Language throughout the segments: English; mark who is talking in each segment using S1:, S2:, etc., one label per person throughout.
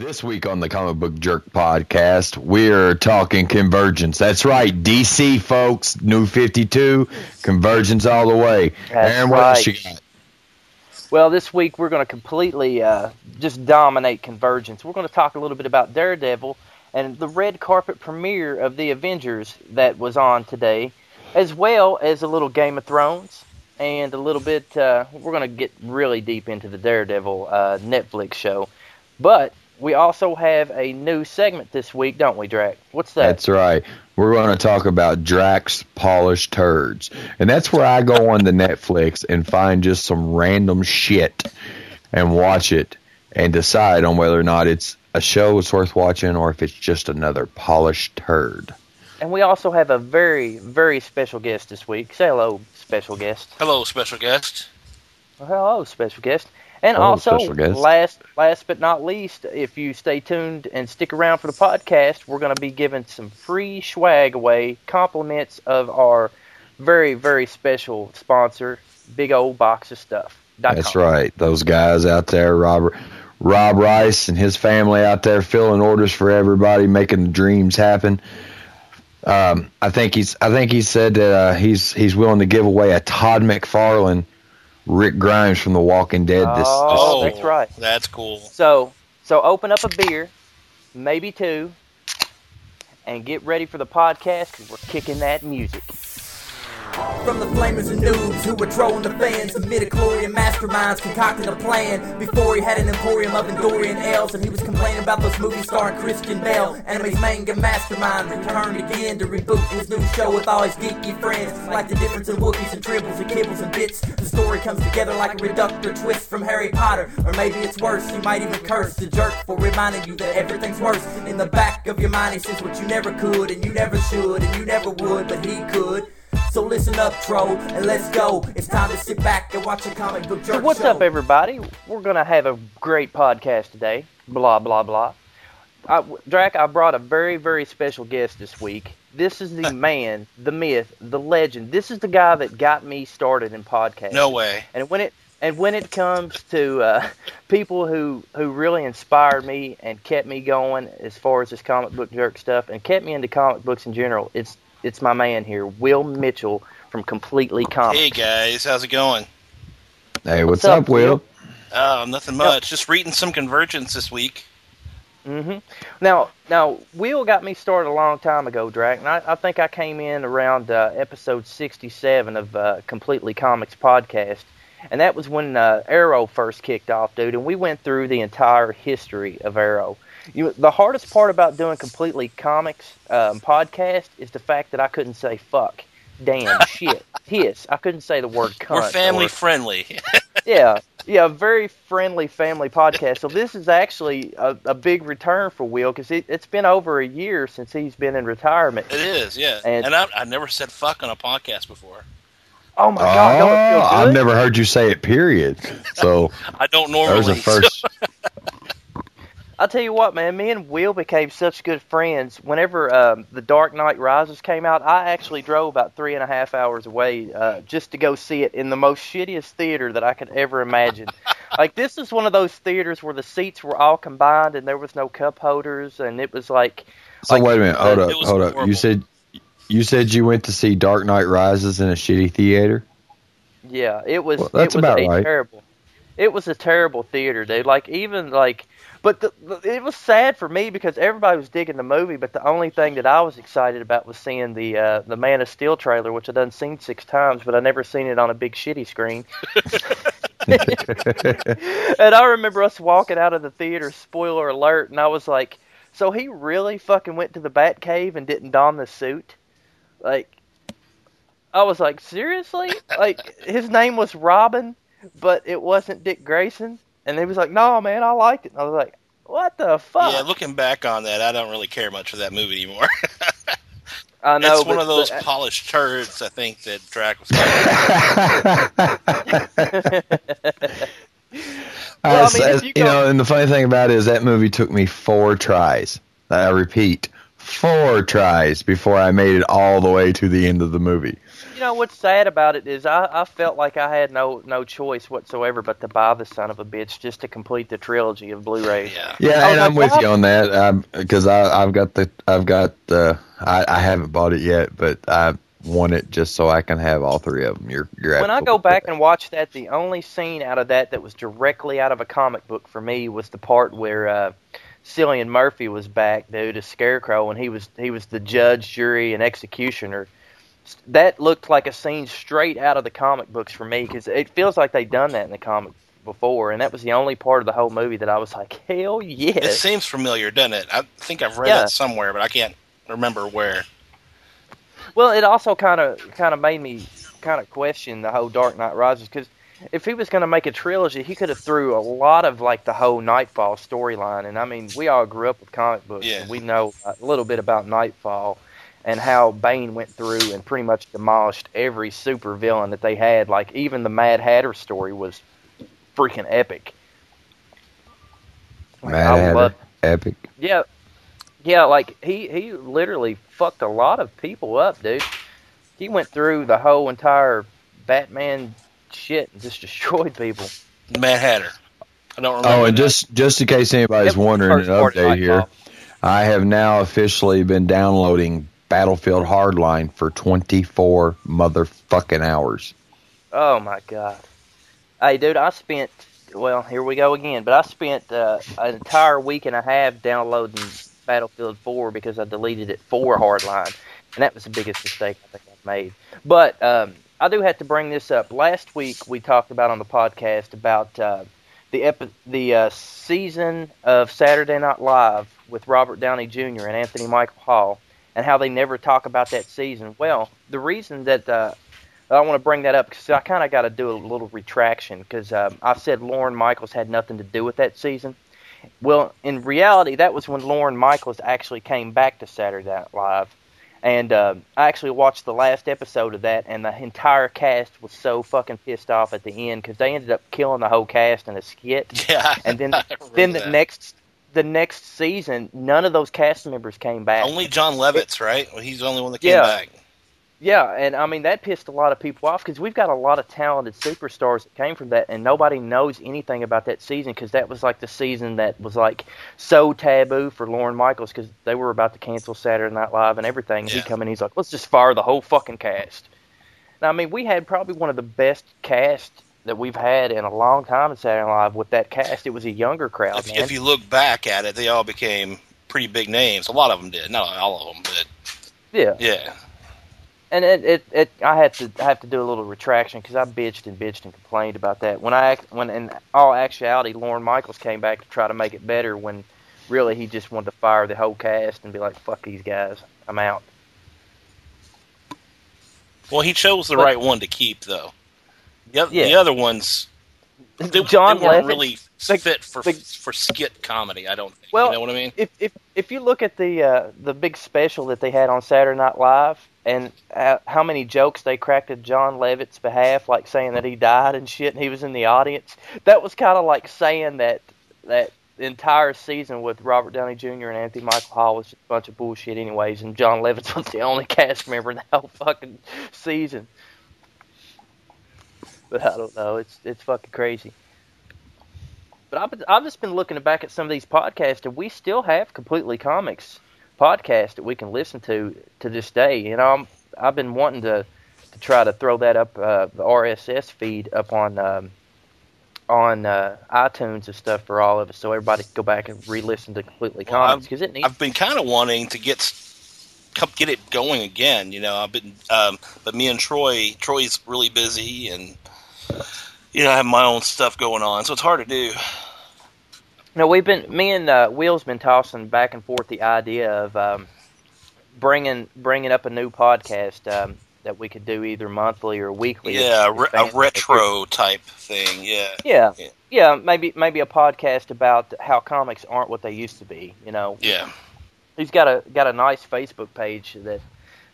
S1: This week on the Comic Book Jerk podcast, we're talking convergence. That's right, DC folks, New 52, convergence all the way.
S2: That's
S1: Aaron, what
S2: right.
S1: else you got?
S2: Well, this week we're going to completely uh, just dominate convergence. We're going to talk a little bit about Daredevil and the red carpet premiere of the Avengers that was on today, as well as a little Game of Thrones and a little bit. Uh, we're going to get really deep into the Daredevil uh, Netflix show, but we also have a new segment this week, don't we, Drac? What's that?
S1: That's right. We're going to talk about Drac's polished turds. And that's where I go on the Netflix and find just some random shit and watch it and decide on whether or not it's a show that's worth watching or if it's just another polished turd.
S2: And we also have a very, very special guest this week. Say hello, special guest.
S3: Hello, special guest.
S2: Well, hello, special guest. And
S1: Hello,
S2: also, last last but not least, if you stay tuned and stick around for the podcast, we're going to be giving some free swag away, compliments of our very very special sponsor, Big Old Box of Stuff.
S1: That's
S2: com.
S1: right. Those guys out there, Robert, Rob Rice and his family out there filling orders for everybody, making the dreams happen. Um, I think he's. I think he said that uh, he's he's willing to give away a Todd McFarlane, Rick Grimes from The Walking Dead. This,
S2: Oh,
S1: this
S2: that's right.
S3: That's cool.
S2: So so open up a beer, maybe two, and get ready for the podcast because we're kicking that music.
S4: From the flamers and noobs who were trolling the fans, the midichlorian masterminds concocted a plan. Before he had an emporium of Endorian ales, and he was complaining about those movies starring Christian Bale. Anime's manga mastermind returned again to reboot his new show with all his geeky friends. Like the difference in Wookiees and tribbles and kibbles and bits, the story comes together like a reductor twist from Harry Potter. Or maybe it's worse, you might even curse the jerk for reminding you that everything's worse. In the back of your mind, he says what you never could, and you never should, and you never would, but he could. So listen up, troll, and let's go. It's time to sit back and watch a comic book jerk
S2: So what's
S4: show.
S2: up, everybody? We're gonna have a great podcast today. Blah blah blah. I, Drac, I brought a very very special guest this week. This is the man, the myth, the legend. This is the guy that got me started in podcasting.
S3: No way.
S2: And when it and when it comes to uh, people who who really inspired me and kept me going as far as this comic book jerk stuff and kept me into comic books in general, it's it's my man here, Will Mitchell from Completely Comics.
S3: Hey guys, how's it going?
S1: hey, what's,
S2: What's up,
S1: up, Will?
S3: Oh, nothing much. Just reading some convergence this week.
S2: Mm-hmm. Now, now, Will got me started a long time ago, Drac, and I, I think I came in around uh, episode 67 of uh, Completely Comics podcast, and that was when uh, Arrow first kicked off, dude, and we went through the entire history of Arrow. You, the hardest part about doing Completely Comics um, podcast is the fact that I couldn't say fuck, damn, shit, hiss. I couldn't say the word cunt.
S3: We're family
S2: or-
S3: friendly.
S2: yeah, yeah, very friendly family podcast. So this is actually a, a big return for Will because it, it's been over a year since he's been in retirement.
S3: it is, yeah.
S2: And-
S3: And, I, I never said fuck on a podcast before.
S2: Oh my God, don't feel
S1: Oh,
S2: good?
S1: I've never heard you say it. Period. So
S3: I don't normally.
S1: there's a first.
S2: I'll tell you what, man. Me and Will became such good friends. Whenever um, the Dark Knight Rises came out, I actually drove about three and a half hours away uh, just to go see it in the most shittiest theater that I could ever imagine. like this is one of those theaters where the seats were all combined and there was no cup holders, and it was like.
S1: So
S2: like,
S1: wait a minute. Hold
S3: it
S1: up. Hold up. You said you said you went to see Dark Knight Rises in a shitty theater.
S2: Yeah, it was.
S1: Well, that's
S2: it was
S1: about right.
S2: terrible. It was a terrible theater, dude. Like even like, but the, the, it was sad for me because everybody was digging the movie, but the only thing that I was excited about was seeing the uh, the Man of Steel trailer, which I done seen six times, but I never seen it on a big shitty screen. and I remember us walking out of the theater, spoiler alert, and I was like, so he really fucking went to the Bat Cave and didn't don the suit? Like, I was like, seriously? Like, his name was Robin, but it wasn't Dick Grayson? And he was like, no, man, I liked it. And I was like, what the fuck?
S3: Yeah, looking back on that, I don't really care much for that movie anymore.
S2: I know
S3: it's one of those
S2: but- uh,
S3: polished turds. I think that Drac was.
S2: Well, I mean, if
S1: that's-
S2: you
S1: you,
S2: go-
S1: know, and the funny thing about it is that movie took me four tries. I repeat, four tries before I made it all the way to the end of the movie.
S2: You know what's sad about it is I, I felt like I had no no choice whatsoever but to buy the son of a bitch just to complete the trilogy of Blu-rays.
S3: Yeah.
S1: Yeah,
S2: I was
S1: and I'm with you on that because I I've got the I've got the I, I haven't bought it yet, but I want it just so I can have all three of them. You're you're
S2: When I go back
S1: correct.
S2: and watch that, the only scene out of that that was directly out of a comic book for me was the part where uh, Cillian Murphy was back, dude, as Scarecrow, and he was he was the judge, jury, and executioner. That looked like a scene straight out of the comic books for me because it feels like they'd done that in the comic before, and that was the only part of the whole movie that I was like, hell
S3: yeah.
S2: It
S3: seems familiar, doesn't it? I think I've read
S2: Yeah.
S3: that somewhere, but I can't remember where.
S2: Well, it also kind of kind of made me kind of question the whole Dark Knight Rises because if he was going to make a trilogy, he could have threw a lot of like the whole Knightfall storyline. And I mean, we all grew up with comic books,
S3: Yeah.
S2: and we know a little bit about Knightfall and how Bane went through and pretty much demolished every super villain that they had. Like even the Mad Hatter story was freaking epic. Like,
S1: Mad
S2: I
S1: Hatter,
S2: love-
S1: epic.
S2: yeah, yeah. Like he he literally fucked a lot of people up, dude. He went through the whole entire Batman shit and just destroyed people.
S3: Mad Hatter. I don't remember.
S1: Oh, and
S3: that.
S1: just just in case anybody's
S2: It was the
S1: wondering, an
S2: first part of
S1: update here.
S2: Knightfall.
S1: I have now officially been downloading Battlefield Hardline for 24 motherfucking hours.
S2: Oh my god. Hey, dude, I spent well, here we go again. But I spent uh, an entire week and a half downloading Battlefield 4 because I deleted it for Hardline, and that was the biggest mistake I think I've made. But um, I do have to bring this up. Last week we talked about on the podcast about uh, the epi- the uh, season of Saturday Night Live with Robert Downey Jr. and Anthony Michael Hall, and how they never talk about that season. Well, the reason that uh, I want to bring that up because I kind of got to do a little retraction because um, I said Lorne Michaels had nothing to do with that season. Well, in reality, that was when Lorne Michaels actually came back to Saturday Night Live, and uh, I actually watched the last episode of that, and the entire cast was so fucking pissed off at the end because they ended up killing the whole cast in a skit,
S3: yeah.
S2: and then then the
S3: that.
S2: next the next season, none of those cast members came back.
S3: Only Jon Lovitz, right? Well, he's the only one that came
S2: Yeah.
S3: back.
S2: Yeah, and I mean that pissed a lot of people off because we've got a lot of talented superstars that came from that, and nobody knows anything about that season because that was like the season that was like so taboo for Lorne Michaels because they were about to cancel Saturday Night Live and everything. And
S3: Yeah.
S2: he come in, he's like, let's just fire the whole fucking cast. Now, I mean, we had probably one of the best cast that we've had in a long time in Saturday Night Live with that cast. It was a younger crowd,
S3: If, if you look back at it, they all became pretty big names. A lot of them did, not all of them, but
S2: yeah.
S3: yeah.
S2: and it, it, it I had to I have to do a little retraction because I bitched and bitched and complained about that. When I when in all actuality, Lorne Michaels came back to try to make it better. When really he just wanted to fire the whole cast and be like, "Fuck these guys, I'm out."
S3: Well, he chose the
S2: But-
S3: right one to keep, though. The,
S2: Yeah.
S3: the other ones, they,
S2: John
S3: they weren't
S2: Levitt-
S3: really fit for
S2: the-
S3: for skit comedy. I don't think.
S2: Well,
S3: you know what I mean?
S2: If if if you look at the uh, the big special that they had on Saturday Night Live and uh, how many jokes they cracked at John Levitt's behalf, like saying that he died and shit, and he was in the audience, that was kind of like saying that that entire season with Robert Downey Jr. and Anthony Michael Hall was just a bunch of bullshit, anyways, and John Levitt was the only cast member in the whole fucking season. But I don't know, it's it's fucking crazy. But I've, I've just been looking back at some of these podcasts, and we still have completely comics podcasts that we can listen to to this day. You know, I'm, I've been wanting to to try to throw that up uh, the RSS feed up on um, on uh, iTunes and stuff for all of us, so everybody can go back and re-listen to completely
S3: Well,
S2: comics because it needs.
S3: I've been kind of wanting to get get it going again. You know, I've been, um, but me and Troy, Troy's really busy, and you know, I have my own stuff going on, so it's hard to do.
S2: No, we've been me and uh, Will's been tossing back and forth the idea of um, bringing bringing up a new podcast um, that we could do either monthly or weekly.
S3: Yeah, a, re- a retro type thing. Yeah,
S2: Yeah.
S3: Yeah.
S2: yeah, maybe maybe a podcast about how comics aren't what they used to be. You know,
S3: Yeah.
S2: he's got a got a nice Facebook page that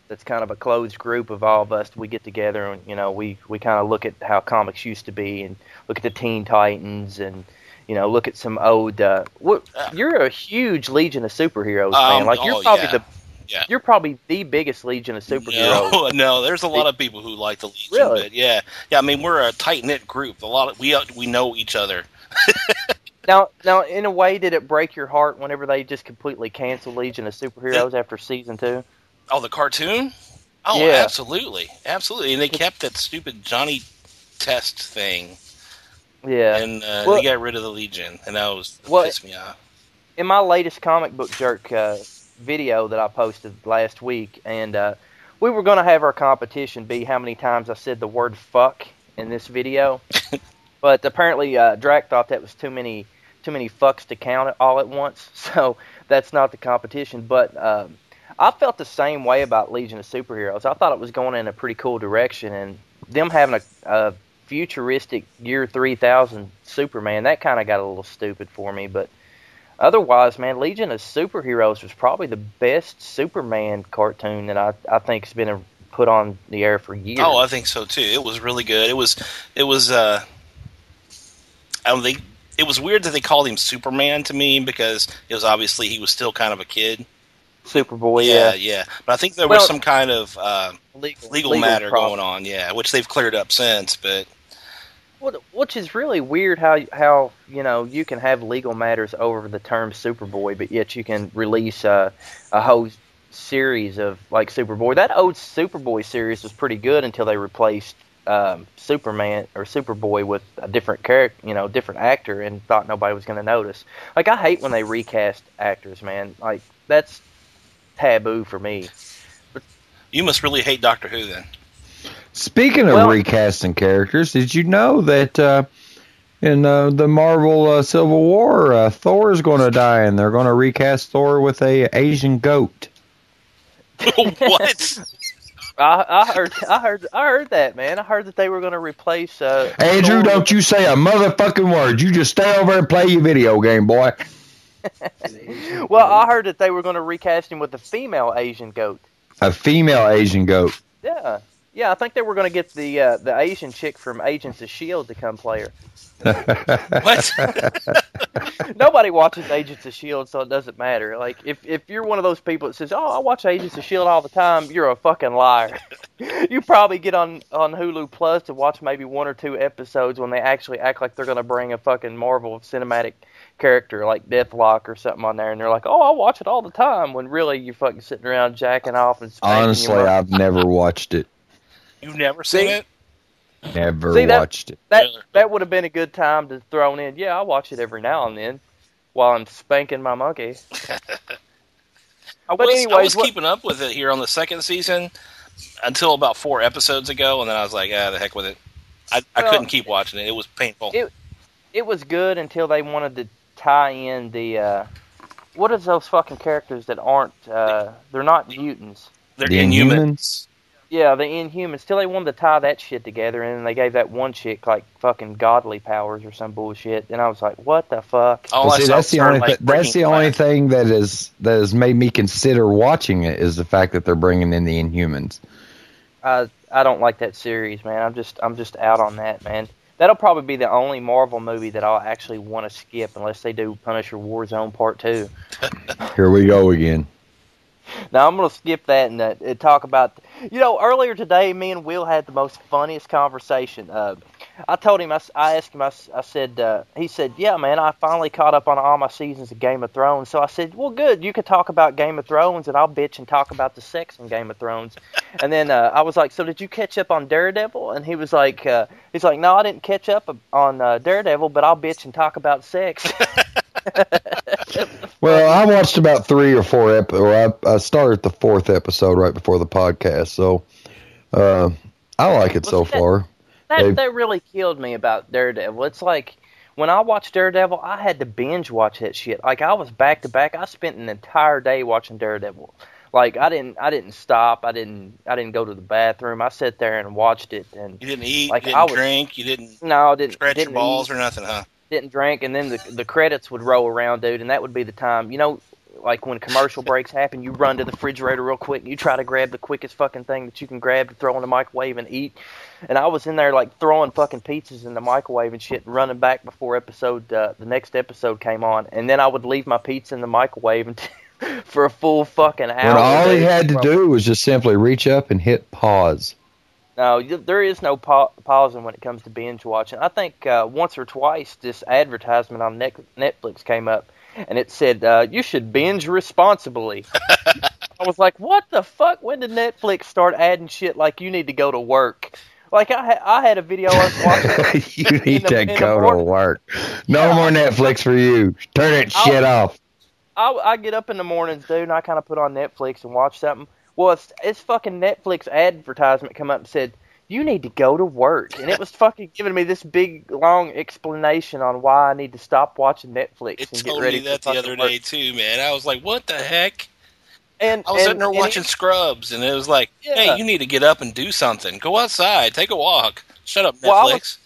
S2: that's kind of a closed group of all of us. We get together and you know we we kind of look at how comics used to be and look at the Teen Titans and you know look at some old. Uh, what, you're a huge Legion of Superheroes fan.
S3: Um,
S2: Like you're
S3: oh,
S2: probably
S3: yeah.
S2: the
S3: Yeah.
S2: you're probably the biggest Legion of Superheroes.
S3: No, no, there's a lot of people who like the Legion,
S2: Really?
S3: but yeah, yeah. I mean, we're a tight knit group. A lot of we uh, we know each other.
S2: Now, now, in a way, did it break your heart whenever they just completely canceled Legion of Superheroes after season two?
S3: Oh, the cartoon? Oh,
S2: Yeah.
S3: absolutely, absolutely. And they kept that stupid Johnny Test thing,
S2: Yeah.
S3: and uh,
S2: Well-
S3: they got rid of the Legion, and that was that
S2: Well-
S3: pissed me off.
S2: in my latest comic book jerk uh, video that I posted last week, and uh, we were going to have our competition be how many times I said the word "fuck" in this video, but apparently uh, Drac thought that was too many too many fucks to count all at once, so that's not the competition. But um, I felt the same way about Legion of Superheroes. I thought it was going in a pretty cool direction, and them having a, a futuristic year 3000 Superman that kind of got a little stupid for me, but otherwise, man, Legion of Superheroes was probably the best Superman cartoon that I I think has been put on the air for years.
S3: Oh, I think so too. It was really good. It was it was uh I don't think it was weird that they called him Superman to me because it was obviously he was still kind of a kid.
S2: Superboy,
S3: yeah,
S2: yeah,
S3: yeah. But I think there
S2: Well-
S3: was some kind of uh,
S2: legal,
S3: legal,
S2: legal
S3: matter
S2: problem.
S3: going on, yeah, which they've cleared up since. But
S2: What- Which is really weird how how you know you can have legal matters over the term Superboy, but yet you can release a a whole series of like Superboy. That old Superboy series was pretty good until they replaced um, Superman or Superboy with a different character, you know, different actor, and thought nobody was going to notice. Like I hate when they recast actors, man. Like that's taboo for me.
S3: you must really hate Doctor Who then.
S1: Speaking of
S2: Well-
S1: recasting characters, did you know that uh, in uh, the Marvel uh, Civil War, uh, Thor is going to die, and they're going to recast Thor with a Asian goat?
S3: what?
S2: I, I heard, I heard, I heard that, man. I heard that they were going to replace. Uh,
S1: Andrew,
S2: Thor
S1: don't you say a motherfucking word. You just stay over and play your video game, boy.
S2: Well, I heard that they were going to recast him with a female Asian goat.
S1: A female Asian goat.
S2: Yeah, yeah. I think they were going to get the uh, the Asian chick from Agents of Shield to come play her.
S3: What?
S2: Nobody watches Agents of Shield, so it doesn't matter. Like if if you're one of those people that says, "Oh, I watch Agents of Shield all the time," you're a fucking liar. you probably get on on Hulu Plus to watch maybe one or two episodes when they actually act like they're going to bring a fucking Marvel cinematic character like Deathlok or something on there, and they're like, "Oh, I watch it all the time," when really you're fucking sitting around jacking off and spanking
S1: Honestly,
S2: your.
S1: I've never watched it.
S3: You've never seen
S2: See?
S3: it?
S1: Never
S2: See, that-
S1: watched it.
S2: That that would have been a good time to throw in. Yeah, I watch it every now and then while I'm spanking my monkey.
S3: I
S2: But
S3: was, I was
S2: what-
S3: keeping up with it here on the second season until about four episodes ago, and then I was like, ah, the heck with it. I, I
S2: Well,
S3: couldn't keep watching it. It was painful.
S2: it- It was good until they wanted to tie in the uh, what is those fucking characters that aren't uh, they're not mutants.
S3: They're
S1: The
S3: inhumans.
S2: Yeah, the Inhumans. Still, they wanted to tie that shit together, and then they gave that one chick like fucking godly powers or some bullshit. And I was like, what the fuck?
S3: All
S1: see, that's the only
S3: like,
S1: thi- that's the only
S3: Glass.
S1: thing that is that has made me consider watching it is the fact that they're bringing in the Inhumans.
S2: I I don't like that series, man. I'm just I'm just out on that, man. That'll probably be the only Marvel movie that I'll actually want to skip unless they do Punisher Warzone Part Two.
S1: Here we go again.
S2: Now I'm gonna skip that and, uh, talk about. You know, earlier today, me and Will had the most funniest conversation. Uh, I told him, I asked him, I said, uh, he said, yeah, man, I finally caught up on all my seasons of Game of Thrones. So I said, well, good, you can talk about Game of Thrones, and I'll bitch and talk about the sex in Game of Thrones. and then uh, I was like, so did you catch up on Daredevil? And he was like, uh, he's like, no, I didn't catch up on uh, Daredevil, but I'll bitch and talk about sex.
S1: Well, I watched about three or four ep- or I, I started the fourth episode right before the podcast, so uh, I like it so
S2: Well, see, that-
S1: far.
S2: That
S1: They've-
S2: that really killed me about Daredevil. It's like when I watched Daredevil, I had to binge watch that shit. Like I was back to back. I spent an entire day watching Daredevil. Like I didn't I didn't stop. I didn't I didn't go to the bathroom. I sat there and watched it. And
S3: You didn't eat,
S2: Like,
S3: you
S2: I
S3: didn't
S2: was-
S3: drink, you didn't
S2: no, I didn't
S3: scratch
S2: didn't
S3: your balls
S2: eat.
S3: or nothing, huh?
S2: didn't drink, and then the the credits would roll around, dude, and that would be the time. You know, like when commercial breaks happen, you run to the refrigerator real quick and you try to grab the quickest fucking thing that you can grab to throw in the microwave and eat. And I was in there like throwing fucking pizzas in the microwave and shit, and running back before episode uh, the next episode came on, and then I would leave my pizza in the microwave and. for a full fucking hour.
S1: When all he had to do was just simply reach up and hit pause.
S2: No, there is no pa- pausing when it comes to binge watching. I think uh, once or twice this advertisement on Net- Netflix came up, and it said uh, you should binge responsibly. I was like, what the fuck? When did Netflix start adding shit like you need to go to work? Like I, ha- I had a video I was watching.
S1: you need
S2: the-
S1: to go to work. No more Netflix for you. Turn that
S2: I'll-
S1: shit off.
S2: I, I get up in the mornings, dude, and I kind of put on Netflix and watch something. Well, it's, it's fucking Netflix advertisement come up and said, you need to go to work. And it was fucking giving me this big, long explanation on why I need to stop watching Netflix
S3: It
S2: and get
S3: told
S2: ready
S3: me that the other
S2: work.
S3: day too, man. I was like, "What the heck?"
S2: And,
S3: I was
S2: and,
S3: sitting there watching
S2: it-
S3: Scrubs, and it was like,
S2: Yeah.
S3: "Hey, you need to get up and do something. Go outside, take a walk. Shut up,
S2: Well, I was-
S3: Netflix."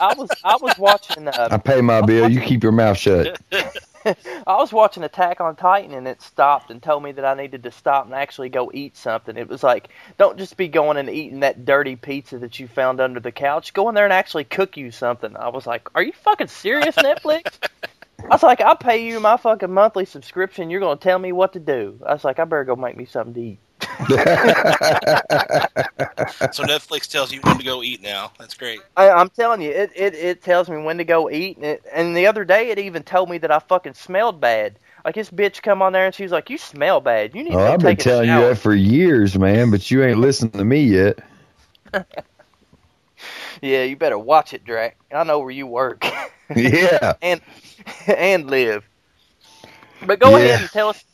S2: I was I was watching uh,
S1: I pay my bill. You keep your mouth shut.
S2: I was watching Attack on Titan and it stopped and told me that I needed to stop and actually go eat something. It was like, don't just be going and eating that dirty pizza that you found under the couch. Go in there and actually cook you something. I was like, are you fucking serious, Netflix? I was like, I'll pay you my fucking monthly subscription. You're gonna tell me what to do. I was like, I better go make me something to eat.
S3: so Netflix tells you when to go eat now. That's great.
S2: I, I'm telling you, it, it it tells me when to go eat, and, it, and the other day it even told me that I fucking smelled bad. Like this bitch come on there and she was like, "You smell bad. You need
S1: Oh,
S2: to go
S1: I've been telling you that for years, man, but you ain't listening to me yet.
S2: Yeah, you better watch it, Drac. I know where you work
S1: Yeah.
S2: and and live. But go
S1: Yeah.
S2: ahead and tell us.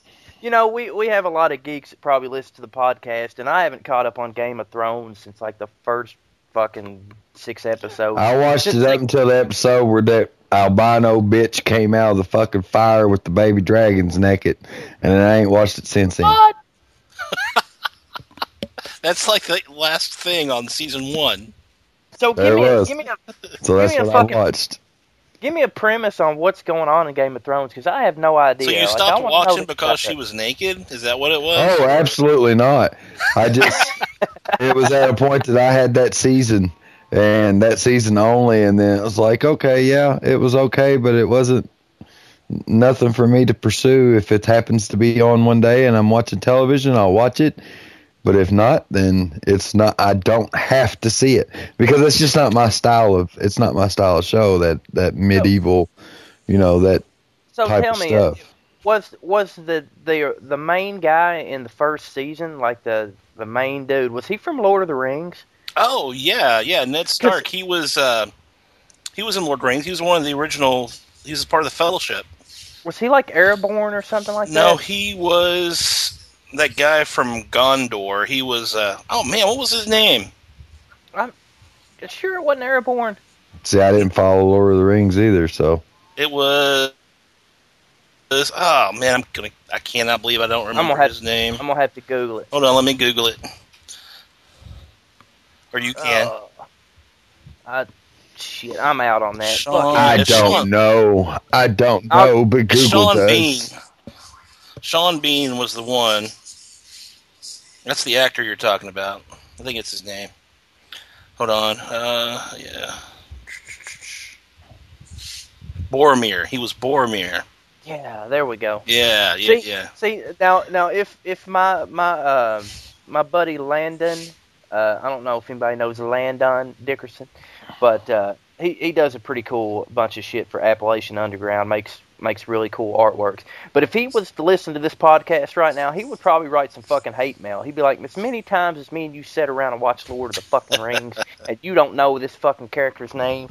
S2: You know, we we have a lot of geeks that probably listen to the podcast, and I haven't caught up on Game of Thrones since like the first fucking six episodes.
S1: I watched it up
S2: like-
S1: until the episode where that albino bitch came out of the fucking fire with the baby dragons naked, and I ain't watched it since then.
S2: What?
S3: That's like the last thing on season one.
S2: So
S1: There
S2: give
S1: it
S2: me, a,
S1: was.
S2: give me a
S1: So that's
S2: give me a
S1: what
S2: fucking-
S1: I watched.
S2: Give me a premise on what's going on in Game of Thrones because I have no idea.
S3: So you
S2: I
S3: stopped
S2: wanna know
S3: watching because she was naked? Is that what it was?
S1: Oh, absolutely not. I just it was at a point that I had that season and that season only, and then it was like, okay, yeah, it was okay, but it wasn't nothing for me to pursue. If it happens to be on one day and I'm watching television, I'll watch it. But if not, then it's not. I don't have to see it because it's just not my style of. It's not my style of show. That that medieval, you know, that
S2: So
S1: type
S2: tell
S1: of
S2: me,
S1: stuff.
S2: was was the the the main guy in the first season, like the the main dude, was he from Lord of the Rings?
S3: Oh yeah, yeah. Ned Stark. He was uh, he was in Lord of the Rings. He was one of the original. He was part of the Fellowship.
S2: Was he like Aragorn or something like
S3: No,
S2: that?
S3: No, he was that guy from Gondor. He was. Uh, oh man, what was his name?
S2: I'm sure, it wasn't Aragorn.
S1: See, I didn't follow Lord of the Rings either, so
S3: It was. was- Oh man, I'm gonna. I cannot believe I don't remember
S2: gonna have-
S3: his name.
S2: I'm gonna have to Google it.
S3: Hold on, let me Google it. Or you can.
S2: Uh, I shit, I'm out on that.
S3: Sean-
S1: I don't
S3: Sean-
S1: know. I don't
S2: I'll-
S1: know, but Google
S3: Sean
S1: does.
S3: Bean. Sean Bean was the one. That's the actor you're talking about. I think it's his name. Hold on. Uh, yeah. Boromir. He was Boromir.
S2: Yeah, there we go.
S3: Yeah, yeah,
S2: see,
S3: yeah.
S2: see now, now if if my my uh, my buddy Landon, uh, I don't know if anybody knows Landon Dickerson, but uh, he he does a pretty cool bunch of shit for Appalachian Underground. makes makes really cool artworks. But if he was to listen to this podcast right now, he would probably write some fucking hate mail. He'd be like, as many times as me and you sat around and watched Lord of the fucking Rings, and you don't know this fucking character's name.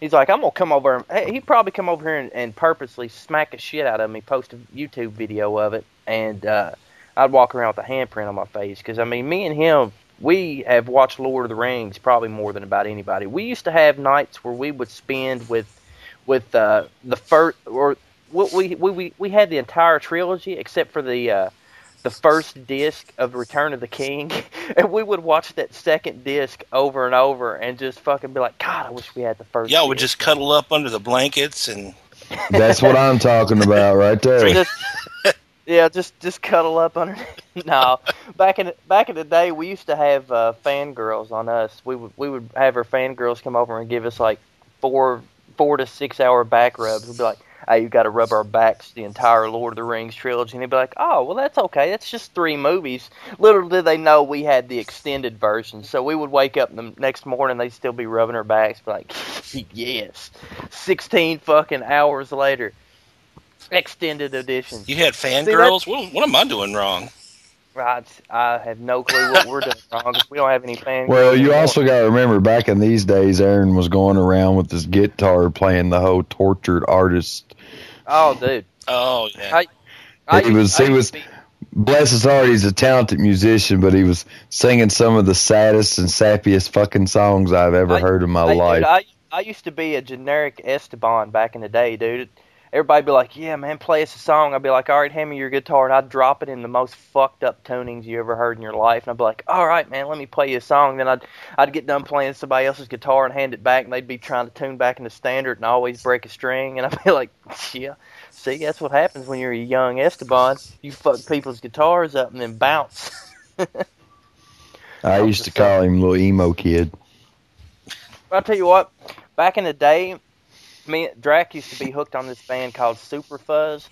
S2: He's like, I'm gonna come over. And, hey, he'd probably come over here and, and purposely smack the shit out of me, post a YouTube video of it, and uh, I'd walk around with a handprint on my face. Because I mean, me and him, we have watched Lord of the Rings probably more than about anybody. We used to have nights where we would spend with, with uh, the first or we we we we had the entire trilogy except for the uh, the first disc of Return of the King, and we would watch that second disc over and over, and just fucking be like, God, I wish we had the first.
S3: Y'all would
S2: disc."
S3: just cuddle up under the blankets and
S1: That's what I'm talking about right there.
S2: Just- yeah, just just cuddle up under. no, back in the, back in the day, we used to have uh, fangirls on us. We would we would have our fangirls come over and give us like four four to six hour back rubs. We'd be like, "Hey, you've got to rub our backs the entire Lord of the Rings trilogy," and they'd be like, "Oh, well, that's okay. That's just three movies." Little did they know we had the extended version. So we would wake up the next morning, they'd still be rubbing our backs, be like, "Yes." Sixteen fucking hours later. Extended edition.
S3: you had fangirls. What, what am I doing wrong?
S2: Right. I have no clue what we're doing wrong. we don't have any fans.
S1: Well, you also got to remember back in these days, Aaron was going around with his guitar playing the whole tortured artist.
S2: Oh, dude.
S3: Oh yeah.
S2: I- I
S1: He
S2: used-
S1: was-
S2: I
S1: he
S2: used
S1: was-
S2: to
S1: Bless his heart, he's a talented musician, but he was singing some of the saddest and sappiest fucking songs I've ever
S2: I-
S1: heard in my
S2: I,
S1: life.
S2: Dude, I, I used to be a generic Esteban back in the day, dude. Everybody'd be like, "Yeah, man, play us a song." I'd be like, "All right, hand me your guitar," and I'd drop it in the most fucked up tunings you ever heard in your life, and I'd be like, "All right, man, let me play you a song." Then I'd I'd get done playing somebody else's guitar and hand it back, and they'd be trying to tune back into standard and always break a string, and I'd be like, "Yeah, see, that's what happens when you're a young Esteban. You fuck people's guitars up and then bounce."
S1: I used to call him little emo kid.
S2: I'll tell you what, back in the day, me Drac used to be hooked on this band called Super Fuzz.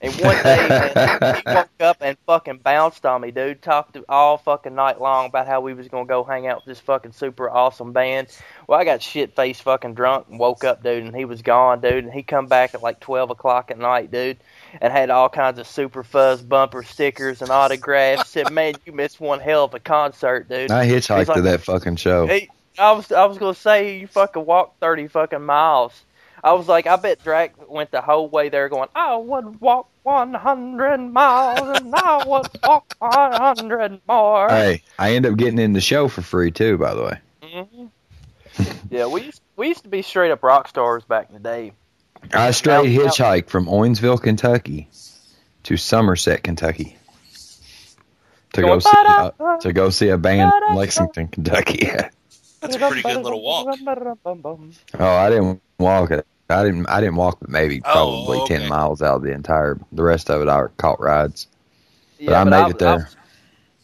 S2: And one day, man, he woke up and fucking bounced on me, dude. Talked to all fucking night long about how we was gonna go hang out with this fucking super awesome band. Well, I got shit faced fucking drunk and woke up, dude, and he was gone, dude. And he come back at like twelve o'clock at night, dude, and had all kinds of Super Fuzz bumper stickers and autographs. Said, "Man, you missed one hell of a concert, dude."
S1: I hitchhiked
S2: like-
S1: to that fucking show.
S2: Hey, I was I was gonna say you fucking walked thirty fucking miles. I was like, I bet Drac went the whole way there going, I would walk one hundred miles and I would walk one hundred more.
S1: Hey, I end up getting in the show for free too, by the way.
S2: Mhm. yeah, we used, we used to be straight up rock stars back in the day.
S1: I straight
S2: Now- now-
S1: hitchhiked from Owensville, Kentucky, to Somerset, Kentucky, to go see uh, to go see a band from Lexington, Kentucky.
S3: That's a pretty good little walk.
S1: oh, I didn't walk it. I didn't. I didn't walk, but maybe
S3: Oh,
S1: probably
S3: okay.
S1: ten miles out of the entire. The rest of it, I caught rides. But
S2: Yeah,
S1: I
S2: but
S1: made
S2: I-
S1: it there.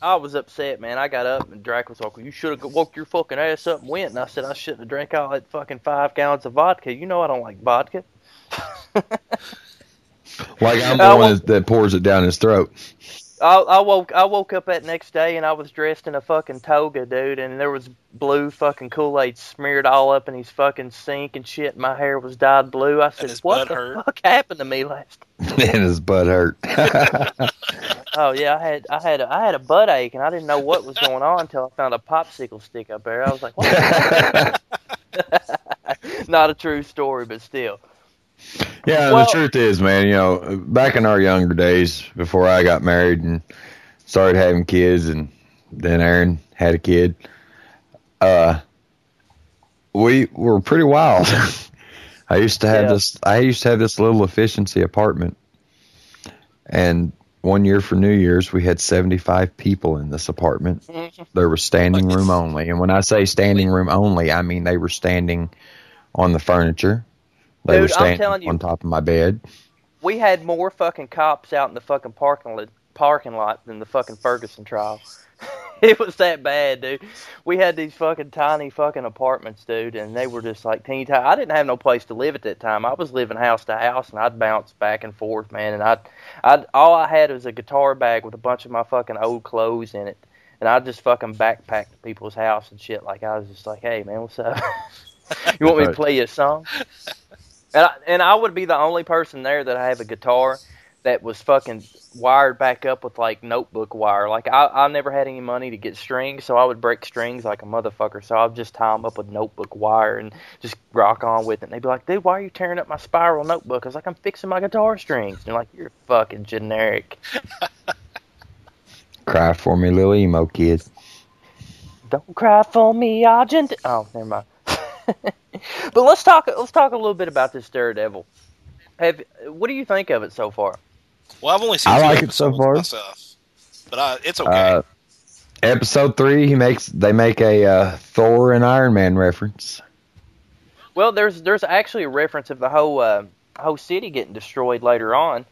S2: I, I was upset, man. I got up and Drac was like, "You should have woke your fucking ass up and went." And I said, "I shouldn't have drank all that fucking five gallons of vodka. You know I don't like vodka."
S1: Like I'm the one that, that pours it down his throat.
S2: I, I woke I woke up that next day and I was dressed in a fucking toga, dude, and there was blue fucking Kool Aid smeared all up in his fucking sink and shit. My hair was dyed blue. I said, "What the
S3: hurt."
S2: fuck happened to me last?"
S1: and his butt hurt.
S2: Oh yeah, I had I had a, I had a butt ache and I didn't know what was going on until I found a popsicle stick up there. I was like, "What?" the fuck?" Not a true story, but still.
S1: Yeah,
S2: Well-
S1: the truth is, man, you know, back in our younger days, before I got married and started having kids, and then Aaron had a kid, uh, we were pretty wild. I used to have
S2: Yeah.
S1: this. I used to have this little efficiency apartment, and one year for New Year's, we had seventy-five people in this apartment. There was standing room only, and when I say standing room only, I mean they were standing on the furniture. They were
S2: Dude, I'm telling you.
S1: on top of my bed.
S2: we had more fucking cops out in the fucking parking lot, parking lot than the fucking Ferguson trial. it was that bad, dude. We had these fucking tiny fucking apartments, dude, and they were just like teeny tiny. I didn't have no place to live at that time. I was living house to house, and I'd bounce back and forth, man. And I, I, all I had was a guitar bag with a bunch of my fucking old clothes in it, and I just fucking backpacked to people's house and shit. Like I was just like, hey, man, what's up? you want me to play you a song? And I, and I would be the only person there that I have a guitar that was fucking wired back up with like notebook wire. Like I, I never had any money to get strings, so I would break strings like a motherfucker. So I'd just tie them up with notebook wire and just rock on with it. And they'd be like, "Dude, why are you tearing up my spiral notebook?" I was like, "I'm fixing my guitar strings." And they're like, "You're fucking generic."
S1: Cry for me, little emo kid.
S2: Don't cry for me, Argent. Oh, never mind. but let's talk. Let's talk a little bit about this Daredevil. Have what do you think of it so far?
S3: Well, I've only seen
S1: I like it so far.
S3: myself. but uh, it's okay.
S1: Uh, episode three, he makes they make a uh, Thor and Iron Man reference.
S2: Well, there's there's actually a reference of the whole uh, whole city getting destroyed later on.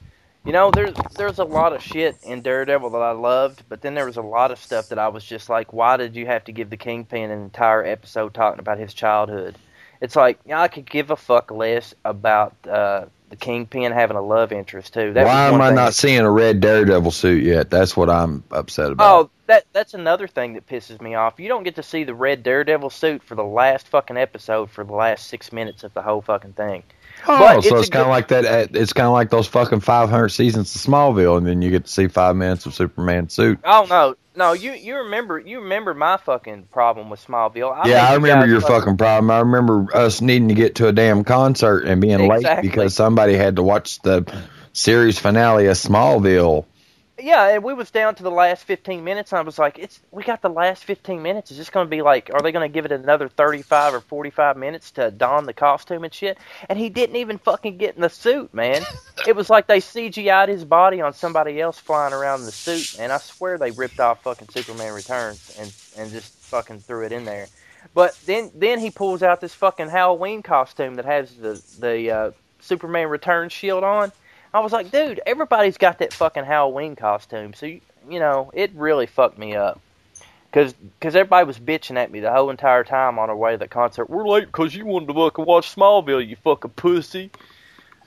S2: You know, there's there's a lot of shit in Daredevil that I loved, but then there was a lot of stuff that I was just like, why did you have to give the Kingpin an entire episode talking about his childhood? It's like you know, I could give a fuck less about uh, the Kingpin having a love interest too. That
S1: Why am I not seeing a red Daredevil suit yet? That's what I'm upset about.
S2: Oh, that that's another thing that pisses me off. You don't get to see the red Daredevil suit for the last fucking episode for the last six minutes of the whole fucking thing.
S1: Oh,
S2: but
S1: so
S2: it's
S1: it's, kind of like that. uh, It's kind of like those fucking 500 seasons of Smallville, and then you get to see five minutes of Superman suit.
S2: Oh no, no, you you remember you remember my fucking problem with Smallville. I
S1: yeah, I remember your
S2: fucking-
S1: fucking problem. I remember us needing to get to a damn concert and being late because somebody had to watch the series finale of Smallville.
S2: Yeah, and we was down to the last 15 minutes, and I was like, "It's we got the last 15 minutes. Is this going to be like? Are they going to give it another 35 or 45 minutes to don the costume and shit?" And he didn't even fucking get in the suit, man. it was like they CGI'd his body on somebody else flying around in the suit, and I swear they ripped off fucking Superman Returns and and just fucking threw it in there. But then then he pulls out this fucking Halloween costume that has the the uh, Superman Returns shield on. I was like, dude, everybody's got that fucking Halloween costume. So, you, you know, it really fucked me up. Because cause everybody was bitching at me the whole entire time on our way to the concert. We're late because you wanted to fucking watch Smallville, you fucking pussy.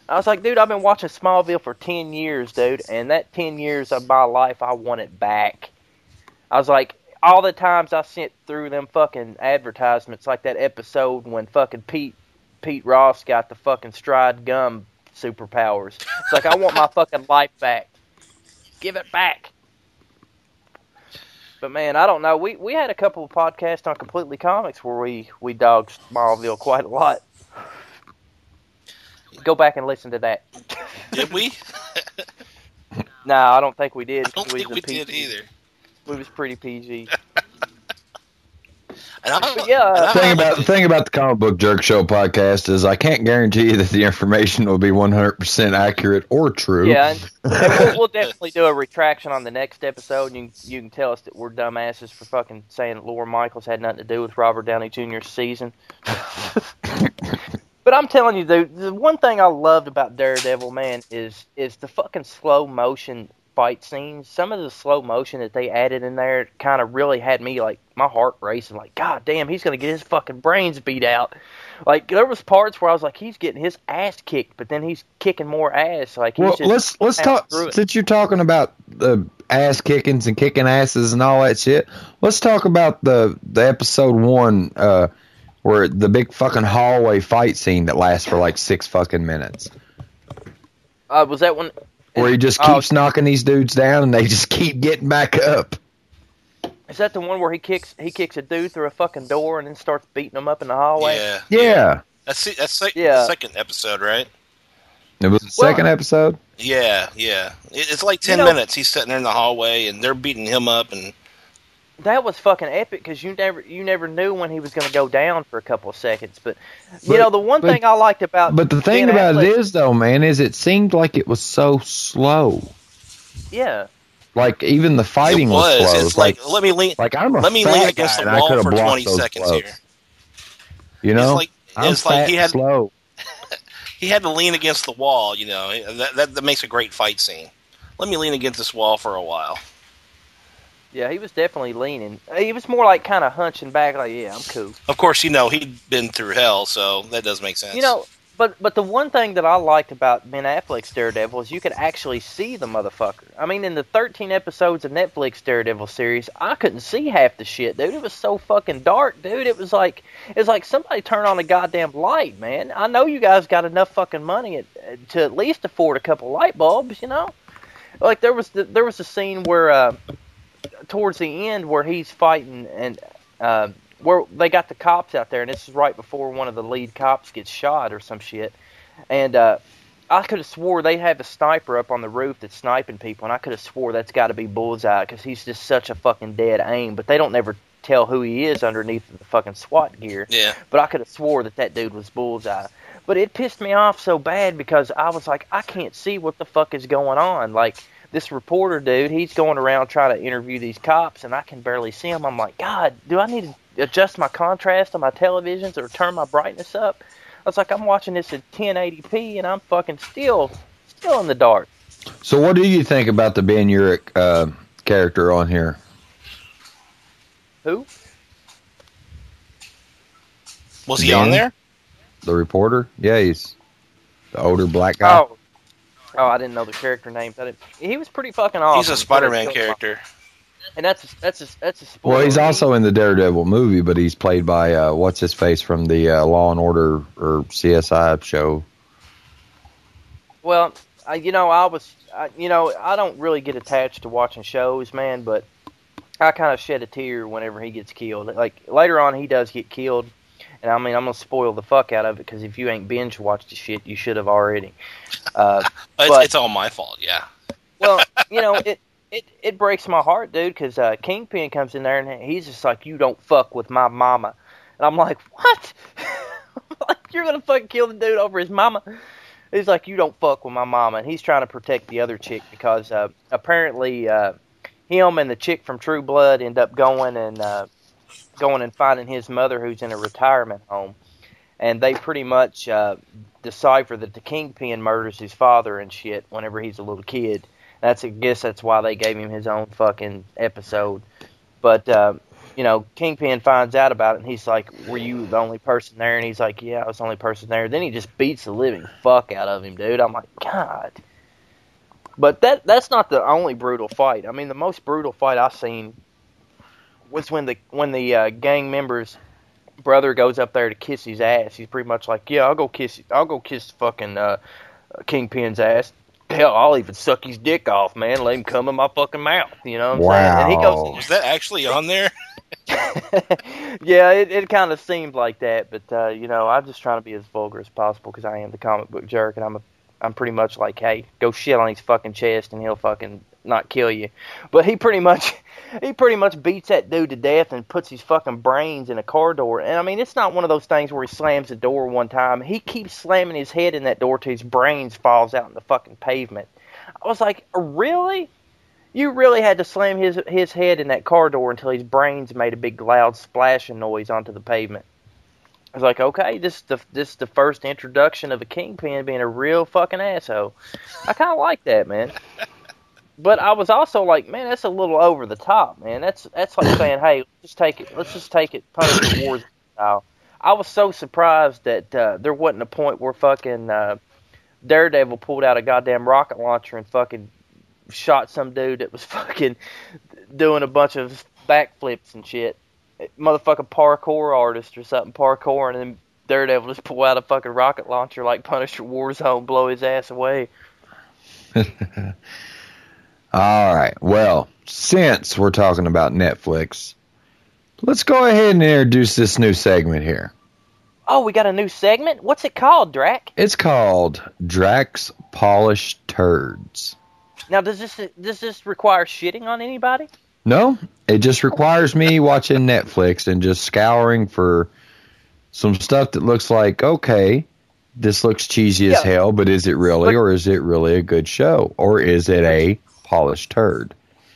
S2: I was like, dude, I've been watching Smallville for 10 years, dude. And that 10 years of my life, I want it back. I was like, all the times I sent through them fucking advertisements, like that episode when fucking Pete Pete Ross got the fucking stride gum superpowers. It's like I want my fucking life back. Give it back. But man, I don't know. We we had a couple of podcasts on completely comics where we we dogged Smallville quite a lot. Go back and listen to that.
S3: Did we?
S2: No, I don't think we did.
S3: I don't
S2: we
S3: think we
S2: PG.
S3: did either.
S2: We was pretty PG.
S3: And I,
S2: But yeah,
S3: and I-
S1: thing about the thing about the comic book jerk show podcast is I can't guarantee you that the information will be 100% accurate or true.
S2: Yeah, and, and we'll, we'll definitely do a retraction on the next episode. You can, you can tell us that we're dumbasses for fucking saying that Laura Michaels had nothing to do with Robert Downey Jr.'s season. but I'm telling you, dude, the one thing I loved about Daredevil, man, is is the fucking slow motion fight scenes. Some of the slow motion that they added in there kind of really had me like my heart racing. Like, god damn, he's gonna get his fucking brains beat out. Like there was parts where I was like, he's getting his ass kicked, but then he's kicking more ass. Like
S1: Well,
S2: just
S1: let's let's talk since you're talking about the ass kickings and kicking asses and all that shit. Let's talk about the the episode one uh, where the big fucking hallway fight scene that lasts for like six fucking minutes,
S2: Uh, was that one?
S1: Where he just
S2: Oh,
S1: keeps knocking these dudes down and they just keep getting back up.
S2: Is that the one where he kicks he kicks a dude through a fucking door and then starts beating him up in the hallway?
S3: yeah,
S1: Yeah,
S3: That's it- that's sec-
S2: Yeah.
S3: second episode, right?
S1: it was the
S2: Well-
S1: second episode.
S3: Yeah, yeah. It, it's like ten
S2: know-
S3: minutes. He's sitting there in the hallway, and they're beating him up, and
S2: That was fucking epic because you never you never knew when he was going to go down for a couple of seconds. But you know the one
S1: but-
S2: thing I liked about
S1: But the thing
S2: Ben
S1: about
S2: Affleck-
S1: it is, though, man, is it seemed like it was so slow.
S2: yeah,
S1: Like even the fighting
S3: it
S1: was,
S3: was.
S1: slow.
S3: It's like, let me lean.
S1: like I'm a
S3: let me lean against the wall for twenty seconds
S1: blows.
S3: here.
S1: You know,
S3: It's like
S1: I'm
S3: it's like
S1: fat,
S3: he had
S1: slow.
S3: he had to lean against the wall. You know that, that that makes a great fight scene. Let me lean against this wall for a while.
S2: Yeah, he was definitely leaning. He was more like kind of hunching back, like yeah, I'm cool.
S3: Of course, you know he'd been through hell, so that does make sense.
S2: You know, but but the one thing that I liked about Ben Affleck's Daredevil is you could actually see the motherfucker. I mean, in the 13 episodes of Netflix Daredevil series, I couldn't see half the shit, dude. It was so fucking dark, dude. It was like it was like somebody turned on a goddamn light, man. I know you guys got enough fucking money at, to at least afford a couple light bulbs, you know. Like there was the, there was a scene where uh, towards the end where he's fighting and. Uh, where they got the cops out there, and this is right before one of the lead cops gets shot or some shit. And uh, I could have swore they have a sniper up on the roof that's sniping people, and I could have swore that's got to be Bullseye because he's just such a fucking dead aim. But they don't never tell who he is underneath the fucking SWAT gear.
S3: Yeah.
S2: But I could have swore that that dude was Bullseye. But it pissed me off so bad because I was like, I can't see what the fuck is going on. Like this reporter dude, he's going around trying to interview these cops, and I can barely see him. I'm like, God, do I need to adjust my contrast on my televisions or turn my brightness up? I was like, I'm watching this at 1080p, and I'm fucking still, still in the dark.
S1: So, what do you think about the Ben Urich uh, character on here?
S2: Who?
S3: Was he
S1: Ben?
S3: on there?
S1: The reporter? Yeah, he's the older black guy.
S2: Oh, oh, I didn't know the character names. I didn't, he was pretty fucking awesome.
S3: He's a Spider-Man character.
S2: and that's a, that's a, that's a spoiler.
S1: well, he's also in the Daredevil movie, but he's played by uh, what's his face from the uh, Law and Order or CSI show.
S2: Well, I, you know, I was, I, you know, I don't really get attached to watching shows, man, but I kind of shed a tear whenever he gets killed. Like later on, he does get killed, and I mean, I'm gonna spoil the fuck out of it because if you ain't binge watched the shit, you should have already. Uh,
S3: It's,
S2: But-
S3: it's all my fault. Yeah.
S2: well, you know, it it it breaks my heart, dude, because uh, Kingpin comes in there and he's just like, "You don't fuck with my mama," and I'm like, "What? like you're gonna fucking kill the dude over his mama?" He's like, "You don't fuck with my mama," and he's trying to protect the other chick because uh, apparently uh, him and the chick from True Blood end up going and uh, going and finding his mother, who's in a retirement home, and they pretty much uh, decipher that the Kingpin murders his father and shit whenever he's a little kid. That's I guess that's why they gave him his own fucking episode. But uh, you know, Kingpin finds out about it, and he's like, "Were you the only person there?" And he's like, "Yeah, I was the only person there." Then he just beats the living fuck out of him, dude. I'm like, God. But that that's not the only brutal fight. I mean, the most brutal fight I've seen was when the when the uh, gang members brother goes up there to kiss his ass. He's pretty much like, "Yeah, I'll go kiss I'll go kiss fucking uh, Kingpin's ass." Hell, I'll even suck his dick off, man. Let him come in my fucking mouth. You know what I'm saying? And he goes
S3: Is that actually on there?
S2: yeah, it, it kind of seemed like that, but uh, you know, I'm just trying to be as vulgar as possible because I am the comic book jerk, and I'm a, I'm pretty much like, hey, go shit on his fucking chest, and he'll fucking not kill you. But he pretty much, he pretty much beats that dude to death and puts his fucking brains in a car door. And I mean, it's not one of those things where he slams the door one time. He keeps slamming his head in that door till his brains falls out in the fucking pavement. I was like, really? You really had to slam his his head in that car door until his brains made a big loud splashing noise onto the pavement. I was like, okay, this is the this is the first introduction of a kingpin being a real fucking asshole. I kind of like that, man. But I was also like, man, that's a little over the top, man. That's that's like saying, hey, let's just take it, let's just take it Punisher Wars style. I was so surprised that uh, there wasn't a point where fucking uh, Daredevil pulled out a goddamn rocket launcher and fucking shot some dude that was fucking doing a bunch of backflips and shit. Motherfucking parkour artist or something, parkour, and then Daredevil just pull out a fucking rocket launcher like Punisher Warzone, blow his ass away.
S1: All right. Well, since we're talking about Netflix, let's go ahead and introduce this new segment here.
S2: Oh, we got a new segment? What's it called, Drac?
S1: It's called Drac's Polished Turds.
S2: Now, does this does this require shitting on anybody?
S1: No, it just requires me watching Netflix and just scouring for some stuff that looks like, okay, this looks cheesy as
S2: Yeah.
S1: hell, but is it really, or is it really a good show? Or is it a polished turd?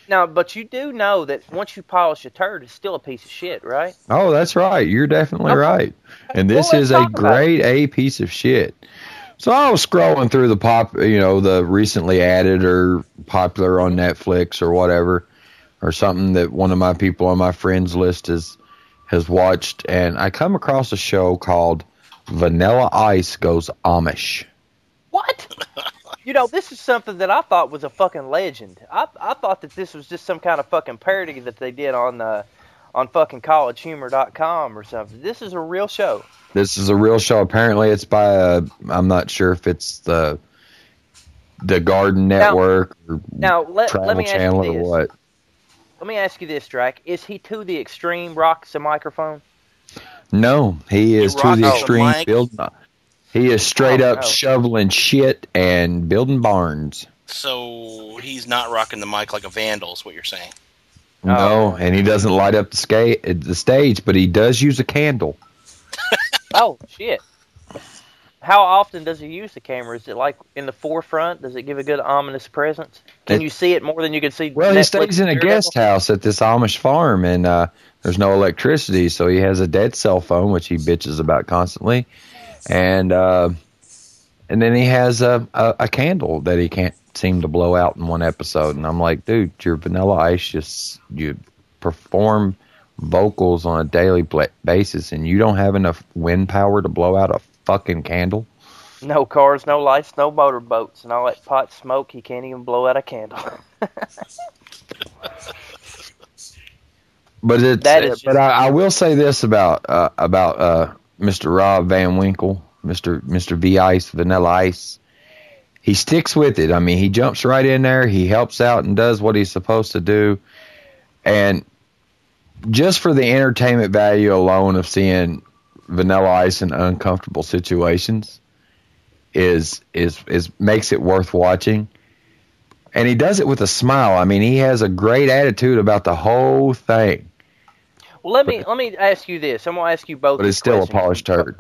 S2: Now, but you do know that once you polish a turd, it's still a piece of shit, right?
S1: Oh, that's right. You're definitely
S2: Okay.
S1: right. And this
S2: let's
S1: is a
S2: talk about it.
S1: grade A piece of shit. So I was scrolling through the pop, you know, the recently added or popular on Netflix or whatever, or something that one of my people on my friends list has has watched, and I come across a show called Vanilla Ice Goes Amish.
S2: What? you know, this is something that I thought was a fucking legend. I I thought that this was just some kind of fucking parody that they did on uh, on fucking collegehumor.com or something. This is a real show.
S1: This is a real show. Apparently, it's by a. I'm not sure if it's the the Garden
S2: Now-
S1: Network or
S2: Now, let,
S1: Travel
S2: let me ask
S1: Channel
S2: you
S1: or
S2: this.
S1: what.
S2: Let me ask you this, Drac. Is he to the extreme rocks a microphone?
S1: No, he is to the
S3: the
S1: extreme
S3: mic.
S1: building. He is straight
S2: Oh,
S1: up
S2: no.
S1: shoveling shit and building barns.
S3: So he's not rocking the mic like a vandal, is what you're saying.
S1: No, and he doesn't light up the, ska- the stage, but he does use a candle.
S2: Oh shit! How often does he use the camera? Is it like in the forefront? Does it give a good ominous presence? Can
S1: It-
S2: you see it more than you can see?
S1: Well, he stays in a guest house at this Amish farm, and uh, there's no electricity, so he has a dead cell phone, which he bitches about constantly, and uh, and then he has a, a a candle that he can't seem to blow out in one episode, and I'm like, dude, you're Vanilla Ice, just you perform vocals on a daily basis, and you don't have enough wind power to blow out a fucking candle.
S2: No cars, no lights, no motorboats, and all that pot smoke. He can't even blow out a candle.
S1: But it's
S2: That is
S1: but I, I will say this about uh, about uh, Mr. Rob Van Winkle, Mr. Mr. V Ice, Vanilla Ice. He sticks with it. I mean, he jumps right in there. He helps out and does what he's supposed to do. And just for the entertainment value alone of seeing Vanilla Ice in uncomfortable situations is is is makes it worth watching. And he does it with a smile. I mean, he has a great attitude about the whole thing.
S2: Well, let me let me ask you this. I'm gonna ask you both.
S1: But it's still a polished turd.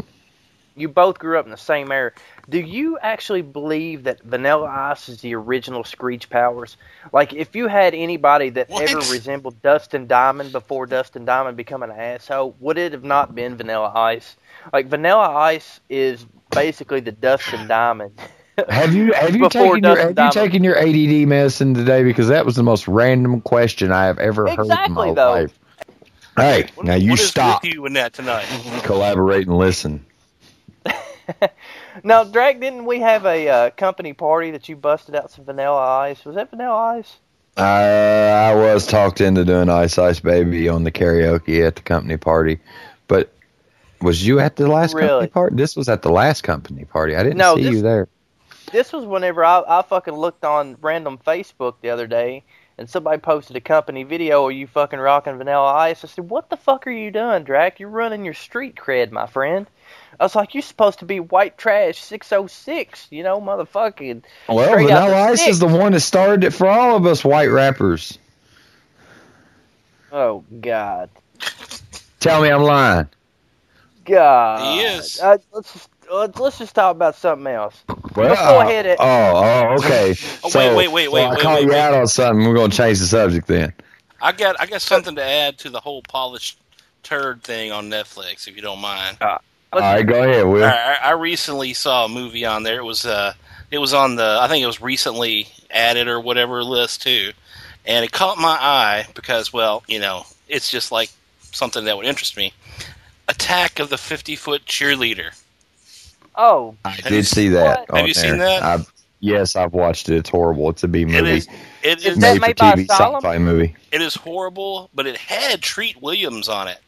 S2: You both grew up in the same era. Do you actually believe that Vanilla Ice is the original Screech Powers? Like, if you had anybody that
S3: What?
S2: ever resembled Dustin Diamond before Dustin Diamond become an asshole, would it have not been Vanilla Ice? Like, Vanilla Ice is basically the Dustin Diamond.
S1: Have you have you
S2: Before
S1: taken your
S2: Dustin
S1: have you taken your ADD medicine today? Because that was the most random question I have ever heard in my
S2: though.
S1: life. Hey,
S3: What-
S1: now you
S3: what is
S1: stop,
S3: with you in that tonight?
S1: collaborate, and listen.
S2: now, Drake, didn't we have a uh, company party that you busted out some Vanilla Ice? Was that Vanilla Ice?
S1: Uh, I was talked into doing Ice Ice Baby on the karaoke at the company party, but was you at the last
S2: Really?
S1: company party? This was at the last company party. I didn't
S2: No,
S1: see
S2: this-
S1: you there.
S2: this was whenever I, I fucking looked on random Facebook the other day and somebody posted a company video of you fucking rocking Vanilla Ice. I said, What the fuck are you doing, Drac? You're running your street cred, my friend. I was like, You're supposed to be white trash 606, you know, motherfucking.
S1: Well, Vanilla
S2: the
S1: Ice is the one that started it for all of us white rappers.
S2: Oh, God.
S1: Tell me I'm lying.
S2: God.
S3: He is.
S2: Uh, let's, just, let's, let's just talk about something else.
S1: Well,
S2: Let's go ahead and-
S1: Oh, oh, okay.
S3: Oh,
S1: so,
S3: wait, wait, wait,
S1: so
S3: wait,
S1: I
S3: wait,
S1: call
S3: wait,
S1: you
S3: wait.
S1: out on something. We're going to change the subject then.
S3: I got I got something to add to the whole polished turd thing on Netflix, if you don't mind.
S1: All right, go ahead, Will.
S3: I, I recently saw a movie on there. It was uh, it was on the I think it was recently added or whatever list too, and it caught my eye because well, you know, it's just like something that would interest me. Attack of the Fifty Foot Cheerleader.
S2: Oh,
S1: I did
S3: you-
S1: see that.
S2: What?
S3: Have
S1: on
S3: you seen
S1: there.
S3: that?
S1: I've, yes, I've watched it. It's horrible. It's a B
S3: It
S1: movie.
S3: is it
S2: Is
S3: is
S2: that
S1: made for
S2: made by
S1: TV sci-fi movie.
S3: it is horrible, but it had Treat Williams on it.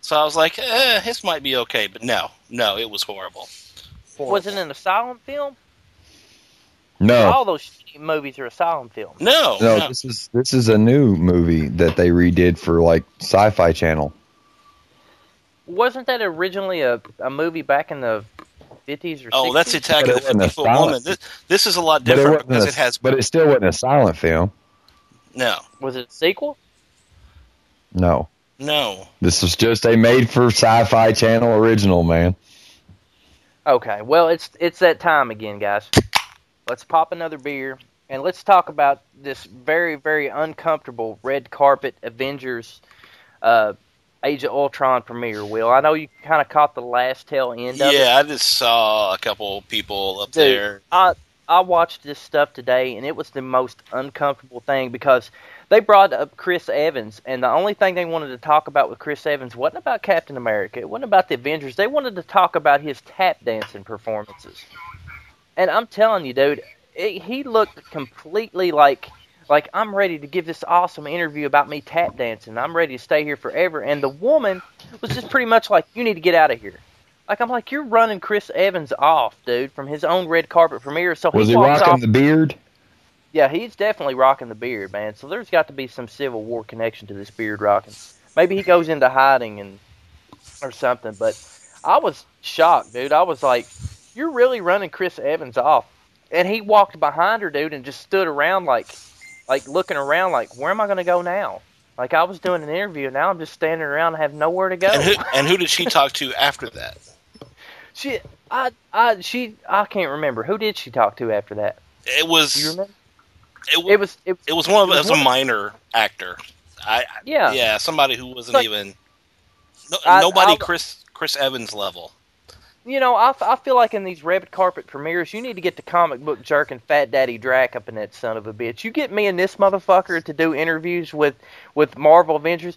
S3: So I was like, eh, this might be okay, but no, no, it was horrible.
S2: was it an asylum film?
S1: No,
S2: All those movies are asylum films.
S3: No,
S1: no,
S3: no.
S1: this is this is a new movie that they redid for like Sci-Fi Channel.
S2: Wasn't that originally a, a movie back in the 50s or 60s?
S3: Oh, that's Attack
S1: But
S3: of the
S1: wasn't
S3: Fifty Foot Woman. This, this is a lot
S1: But it
S3: different because
S1: a-
S3: it has
S1: but it still wasn't a silent film.
S3: no,
S2: Was it a sequel?
S1: No,
S3: no.
S1: this was just a made for Sci-Fi Channel original, man.
S2: Okay, well, it's it's that time again, guys. Let's pop another beer and let's talk about this very, very uncomfortable red carpet Avengers uh, Age of Ultron premiere, Will. I know you kind of caught the last tail end of it.
S3: Yeah, I just saw a couple people up
S2: Dude,
S3: there.
S2: I I watched this stuff today, and it was the most uncomfortable thing because they brought up Chris Evans, and the only thing they wanted to talk about with Chris Evans wasn't about Captain America. It wasn't about the Avengers. They wanted to talk about his tap dancing performances. And I'm telling you, dude, it, he looked completely like like I'm ready to give this awesome interview about me tap dancing. I'm ready to stay here forever. And the woman was just pretty much like, "You need to get out of here." Like I'm like, you're running Chris Evans off, dude, from his own red carpet premiere. So
S1: Was
S2: he
S1: he rocking
S2: off.
S1: the beard?
S2: Yeah, he's definitely rocking the beard, man. So there's got to be some Civil War connection to this beard rocking. Maybe he goes into hiding and or something. But I was shocked, dude. I was like, "You're really running Chris Evans off," and he walked behind her, dude, and just stood around like, like looking around, like, "Where am I going to go now?" Like I was doing an interview, and now I'm just standing around and have nowhere to go.
S3: And who and who did she talk to after that?
S2: She, I, I, she, I can't remember. Who did she talk to after that?
S3: It
S2: Do you
S3: was
S2: remember?
S3: it,
S2: It was, it,
S3: it was one of
S2: it was
S3: was a minor actor. I
S2: Yeah.
S3: yeah somebody who wasn't even no,
S2: I-
S3: nobody Chris Chris Evans level.
S2: You know, I, I feel like in these red carpet premieres, you need to get the comic book jerk and Fat Daddy Drac up in that son of a bitch. You get me and this motherfucker to do interviews with with Marvel Avengers.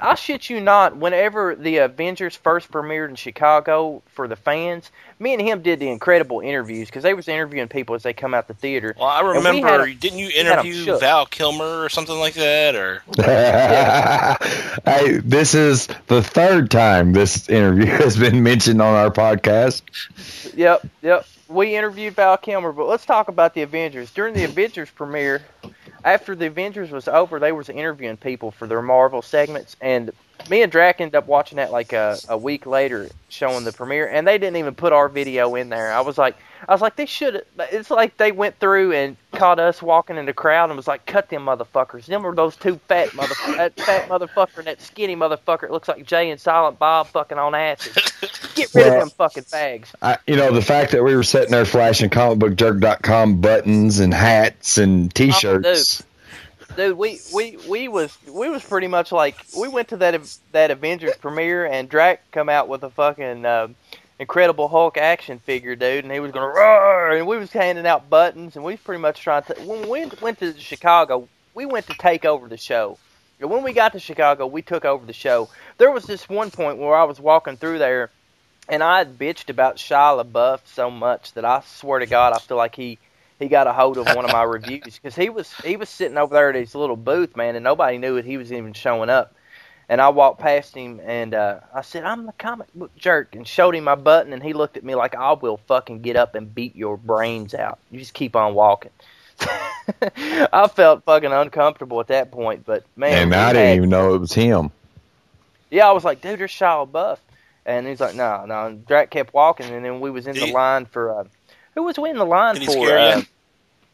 S2: I shit you not. Whenever the Avengers first premiered in Chicago for the fans, me and him did the incredible interviews because they was interviewing people as they come out the theater.
S3: Well, I
S2: And we
S3: remember. didn't you interview. Val Kilmer or something like that? Or
S1: hey, this is the third time this interview has been mentioned on our podcast.
S2: Yep, yep. We interviewed Val Kilmer, but let's talk about the Avengers. During the Avengers premiere, after the Avengers was over, they was interviewing people for their Marvel segments, and me and Drac ended up watching that like a, a week later, showing the premiere, and they didn't even put our video in there. I was like, I was like, they should. It's like they went through and caught us walking in the crowd and was like, cut them motherfuckers. Them were those two fat motherfuckers, that fat motherfucker and that skinny motherfucker. It looks like Jay and Silent Bob fucking on acid. Get rid of them fucking fags.
S1: I, you know, the fact that we were sitting there flashing comicbookjerk.com buttons and hats and t-shirts.
S2: dude we, we we was we was pretty much like we went to that that avengers premiere and drac come out with a fucking uh, incredible hulk action figure dude and he was gonna roar and we was handing out buttons and we was pretty much trying to when we went to chicago we went to take over the show and when we got to chicago we took over the show there was this one point where i was walking through there and i had bitched about shia labeouf so much that i swear to god i feel like he he got a hold of one of my reviews because he was he was sitting over there at his little booth, man, and nobody knew it. He was even showing up. And I walked past him and uh, I said, "I'm the comic book jerk," and showed him my button, and he looked at me like, "I will fucking get up and beat your brains out. You just keep on walking." I felt fucking uncomfortable at that point, but man,
S1: and I didn't
S2: had-
S1: even know it was him.
S2: yeah, I was like, dude, there's Shia LaBeouf. And he's like, no, no. And Drac kept walking, and then we was in
S3: Did
S2: the
S3: he-
S2: line for, uh, who was we in the line
S3: Did he
S2: for?
S3: scare
S2: uh,
S3: you?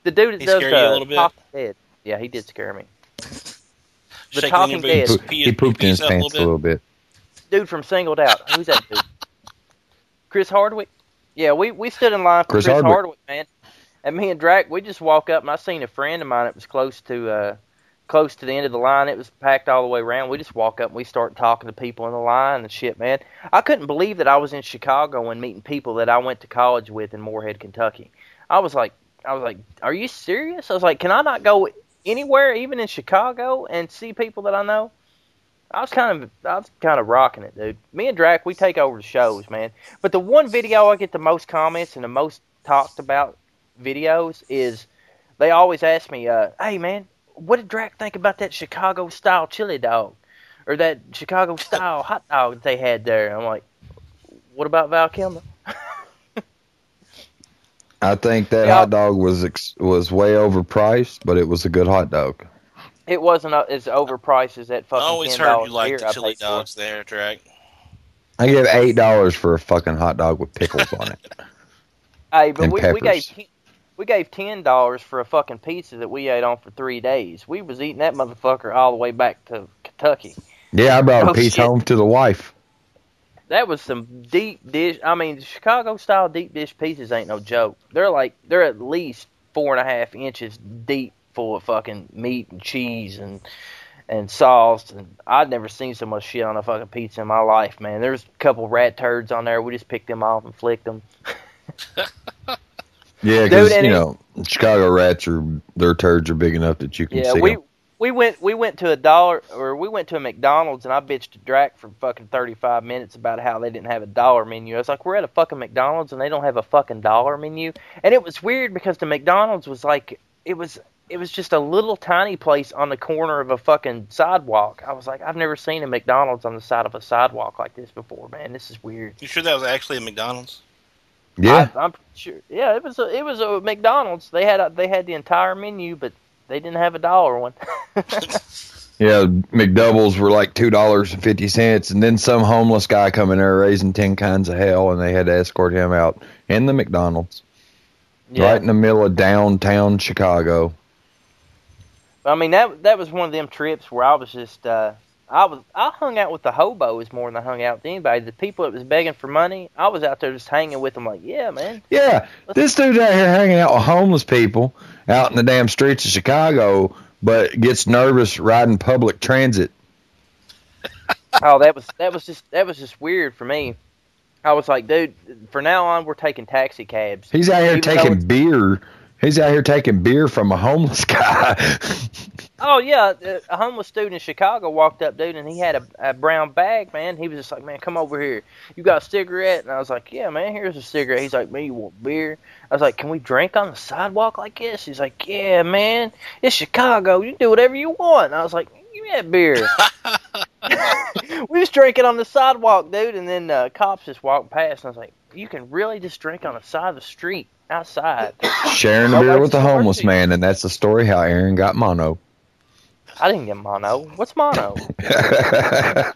S2: The dude that
S3: He
S2: does
S3: scare you a
S2: the
S3: little bit?
S2: Talking Dead. Yeah, he did scare me. The
S3: Shaking
S2: Talking
S3: your boots,
S2: Dead.
S3: pee-
S1: He pooped in his
S3: pees a
S1: pants a little bit.
S2: Dude from Singled Out. Who's that dude? Chris Hardwick? Yeah, we, we stood in line for
S1: Chris
S2: Chris,
S1: Hardwick.
S2: Hardwick. man. And me and Drac, we just walk up, and I seen a friend of mine that was close to uh, close to the end of the line. It was packed all the way around. We just walk up and we start talking to people in the line and shit, man. I couldn't believe that I was in Chicago and meeting people that I went to college with in Morehead, Kentucky. I was like, I was like, are you serious? I was like, can I not go anywhere, even in Chicago, and see people that I know? I was kind of, I was kind of rocking it, dude. Me and Drac, we take over the shows, man. But the one video I get the most comments and the most talked about videos is they always ask me, uh, "Hey, man, what did Drac think about that Chicago style chili dog, or that Chicago style hot dog that they had there?" I'm like, "What about Val Kilmer?"
S1: I think that
S2: Yeah.
S1: hot dog was ex- was way overpriced, but it was a good hot dog.
S2: It wasn't uh, as overpriced as that
S3: I
S2: fucking
S3: always
S2: ten
S3: heard
S2: dollars
S3: you liked
S2: beer
S3: the chili
S2: paid for.
S3: dogs there, Drac.
S1: I gave eight dollars for a fucking hot dog with pickles on it.
S2: Hey, but
S1: And
S2: we, we gave
S1: peppers.
S2: ten- we gave ten dollars for a fucking pizza that we ate on for three days. We was eating that motherfucker all the way back to Kentucky.
S1: Yeah, I brought
S2: Oh,
S1: a piece
S2: shit.
S1: home to the wife.
S2: That was some deep dish. I mean, Chicago style deep dish pizzas ain't no joke. They're like they're at least four and a half inches deep, full of fucking meat and cheese and and sauce. And I'd never seen so much shit on a fucking pizza in my life, man. There's a couple rat turds on there. We just picked them off and flicked them.
S1: Yeah, because
S2: Dude, and
S1: you
S2: it-
S1: know Chicago rats are their turds are big enough that you can
S2: Yeah,
S1: see
S2: we
S1: 'em.
S2: we went we went to a dollar or we went to a McDonald's and I bitched to Drac for fucking thirty five minutes about how they didn't have a dollar menu. I was like, we're at a fucking McDonald's and they don't have a fucking dollar menu, and it was weird because the McDonald's was like it was it was just a little tiny place on the corner of a fucking sidewalk. I was like, I've never seen a McDonald's on the side of a sidewalk like this before, man. This is weird.
S3: You sure that was actually a McDonald's?
S1: Yeah,
S2: I, I'm sure. Yeah, it was a it was a McDonald's. They had a, they had the entire menu, but they didn't have a dollar one.
S1: yeah. McDoubles were like two dollars and fifty cents, and then some homeless guy come in there raising ten kinds of hell, and they had to escort him out in the McDonald's
S2: yeah.
S1: right in the middle of downtown Chicago.
S2: I mean that that was one of them trips where I was just uh, I was I hung out with the hobos more than I hung out with anybody. The people that was begging for money, I was out there just hanging with them. Like, yeah, man.
S1: Yeah, this dude out here hanging out with homeless people out in the damn streets of Chicago, but gets nervous riding public transit.
S2: oh, that was that was just that was just weird for me. I was like, dude, from now on we're taking taxi cabs.
S1: He's out here
S2: Even
S1: taking beer. He's out here taking beer from a homeless guy.
S2: Oh yeah, uh, a homeless dude in Chicago walked up, dude, and he had a, a brown bag, man. He was just like, "Man, come over here. You got a cigarette?" And I was like, "Yeah, man. Here's a cigarette." He's like, "Man, you want beer?" I was like, "Can we drink on the sidewalk like this?" He's like, "Yeah, man. It's Chicago. You can do whatever you want." And I was like, "Give me that beer." we was drinking on the sidewalk, dude, and then uh, cops just walked past, and I was like, "You can really just drink on the side of the street outside?"
S1: Sharing a beer with a homeless man, and that's the story how Aaron got mono.
S2: I didn't get mono. What's mono?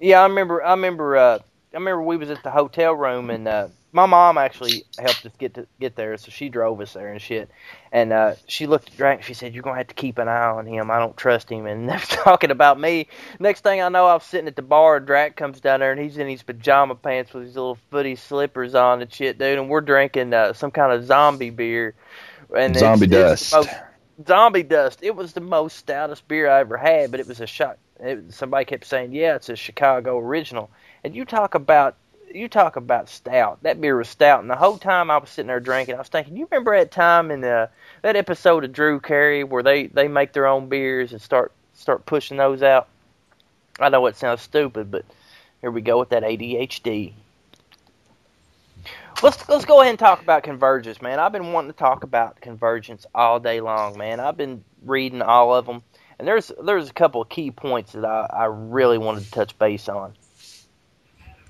S2: Yeah, I remember. I remember. Uh, I remember we was at the hotel room, and uh, my mom actually helped us get to get there, so she drove us there and shit. And uh, she looked at Drac. She said, "You're gonna have to keep an eye on him. I don't trust him." And they're talking about me. Next thing I know, I'm sitting at the bar. and Drac comes down there, and he's in his pajama pants with his little footy slippers on and shit, dude. And we're drinking uh, some kind of zombie beer. And it's-
S1: Zombie
S2: it's the
S1: dust.
S2: most- zombie dust. It was the most stoutest beer I ever had, but it was a shot. Somebody kept saying, "Yeah, it's a Chicago original." And you talk about you talk about stout. That beer was stout, and the whole time I was sitting there drinking, I was thinking, you remember that time in the that episode of Drew Carey where they they make their own beers and start start pushing those out? I know it sounds stupid, but here we go with that ADHD. Let's let's go ahead and talk about convergence, man. I've been wanting to talk about convergence all day long, man. I've been reading all of them, and there's there's a couple of key points that I, I really wanted to touch base on.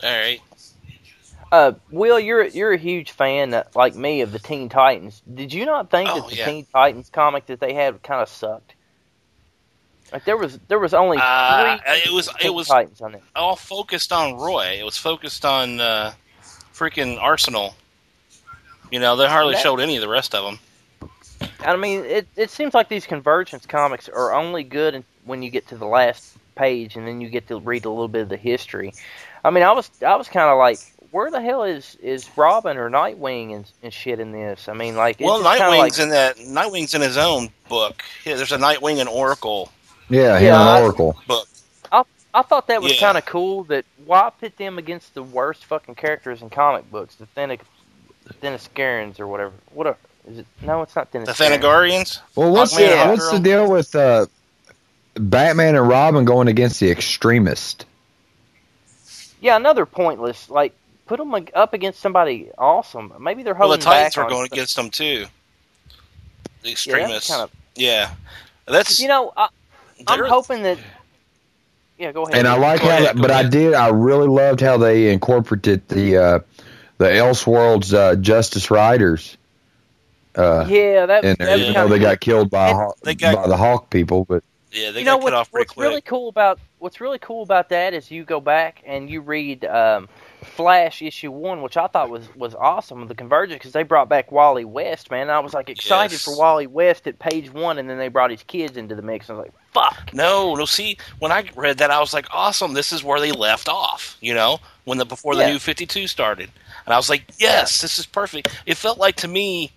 S3: All right.
S2: Uh, Will, you're you're a huge fan, uh, like me, of the Teen Titans. Did you not think
S3: Oh,
S2: that the
S3: yeah.
S2: Teen Titans comic that they had kind of sucked? Like there was there was only
S3: Uh,
S2: three
S3: it was-
S2: Teen
S3: it was-
S2: Titans on it.
S3: All focused on Roy. It was focused on uh, freaking Arsenal. You know, they hardly
S2: That-
S3: showed any of the rest of them.
S2: I mean, it it seems like these convergence comics are only good when you get to the last page, and then you get to read a little bit of the history. I mean, I was I was kind of like, where the hell is is Robin or Nightwing and, and shit in this? I mean, like,
S3: Well,
S2: just kinda
S3: Nightwing's
S2: like,
S3: in that. Nightwing's in his own book. Yeah, there's a Nightwing and Oracle
S1: Yeah, him
S2: Yeah,
S1: and Oracle.
S3: book.
S2: I thought that was
S3: Yeah.
S2: kind of cool. That why pit them against the worst fucking characters in comic books, the Thennic, Thenniscarans or whatever. What a, is it? No, it's not
S3: The
S2: Thenniscarans.
S3: Thanagarians.
S1: Well, what's
S3: Hawkman and
S1: what's the deal with uh, Batman and Robin going against the extremist?
S2: Yeah, another pointless. Like put them up against somebody awesome. Maybe they're
S3: Well,
S2: holding
S3: the Titans
S2: back
S3: are going
S2: some-
S3: against them too. The
S2: Yeah, that's
S3: extremists.
S2: kind of.
S3: Yeah, that's.
S2: You know, I, I'm hoping that. Yeah, go ahead.
S1: And I like
S3: Go
S1: how,
S3: ahead,
S1: that,
S3: go
S1: but I did. I really loved how they incorporated the uh, the Elseworlds uh, Justice Riders. Uh,
S2: Yeah, that.
S1: in there,
S2: was
S1: even though they got killed by Haw-
S3: They got-
S1: by the Hawk people, but
S3: yeah, they
S2: you
S3: got
S2: know
S3: cut
S2: what's,
S3: off pretty
S2: what's
S3: quick.
S2: really cool about what's really cool about that is you go back and you read um, Flash issue one, which I thought was was awesome the Convergence because they brought back Wally West, man. I was like excited
S3: Yes.
S2: for Wally West at page one, and then they brought his kids into the mix. I was like, fuck.
S3: No, no. See, when I read that, I was like, "Awesome! This is where they left off." You know, when the before the
S2: Yeah.
S3: new Fifty Two started, and I was like, "Yes, this is perfect." It felt like to me,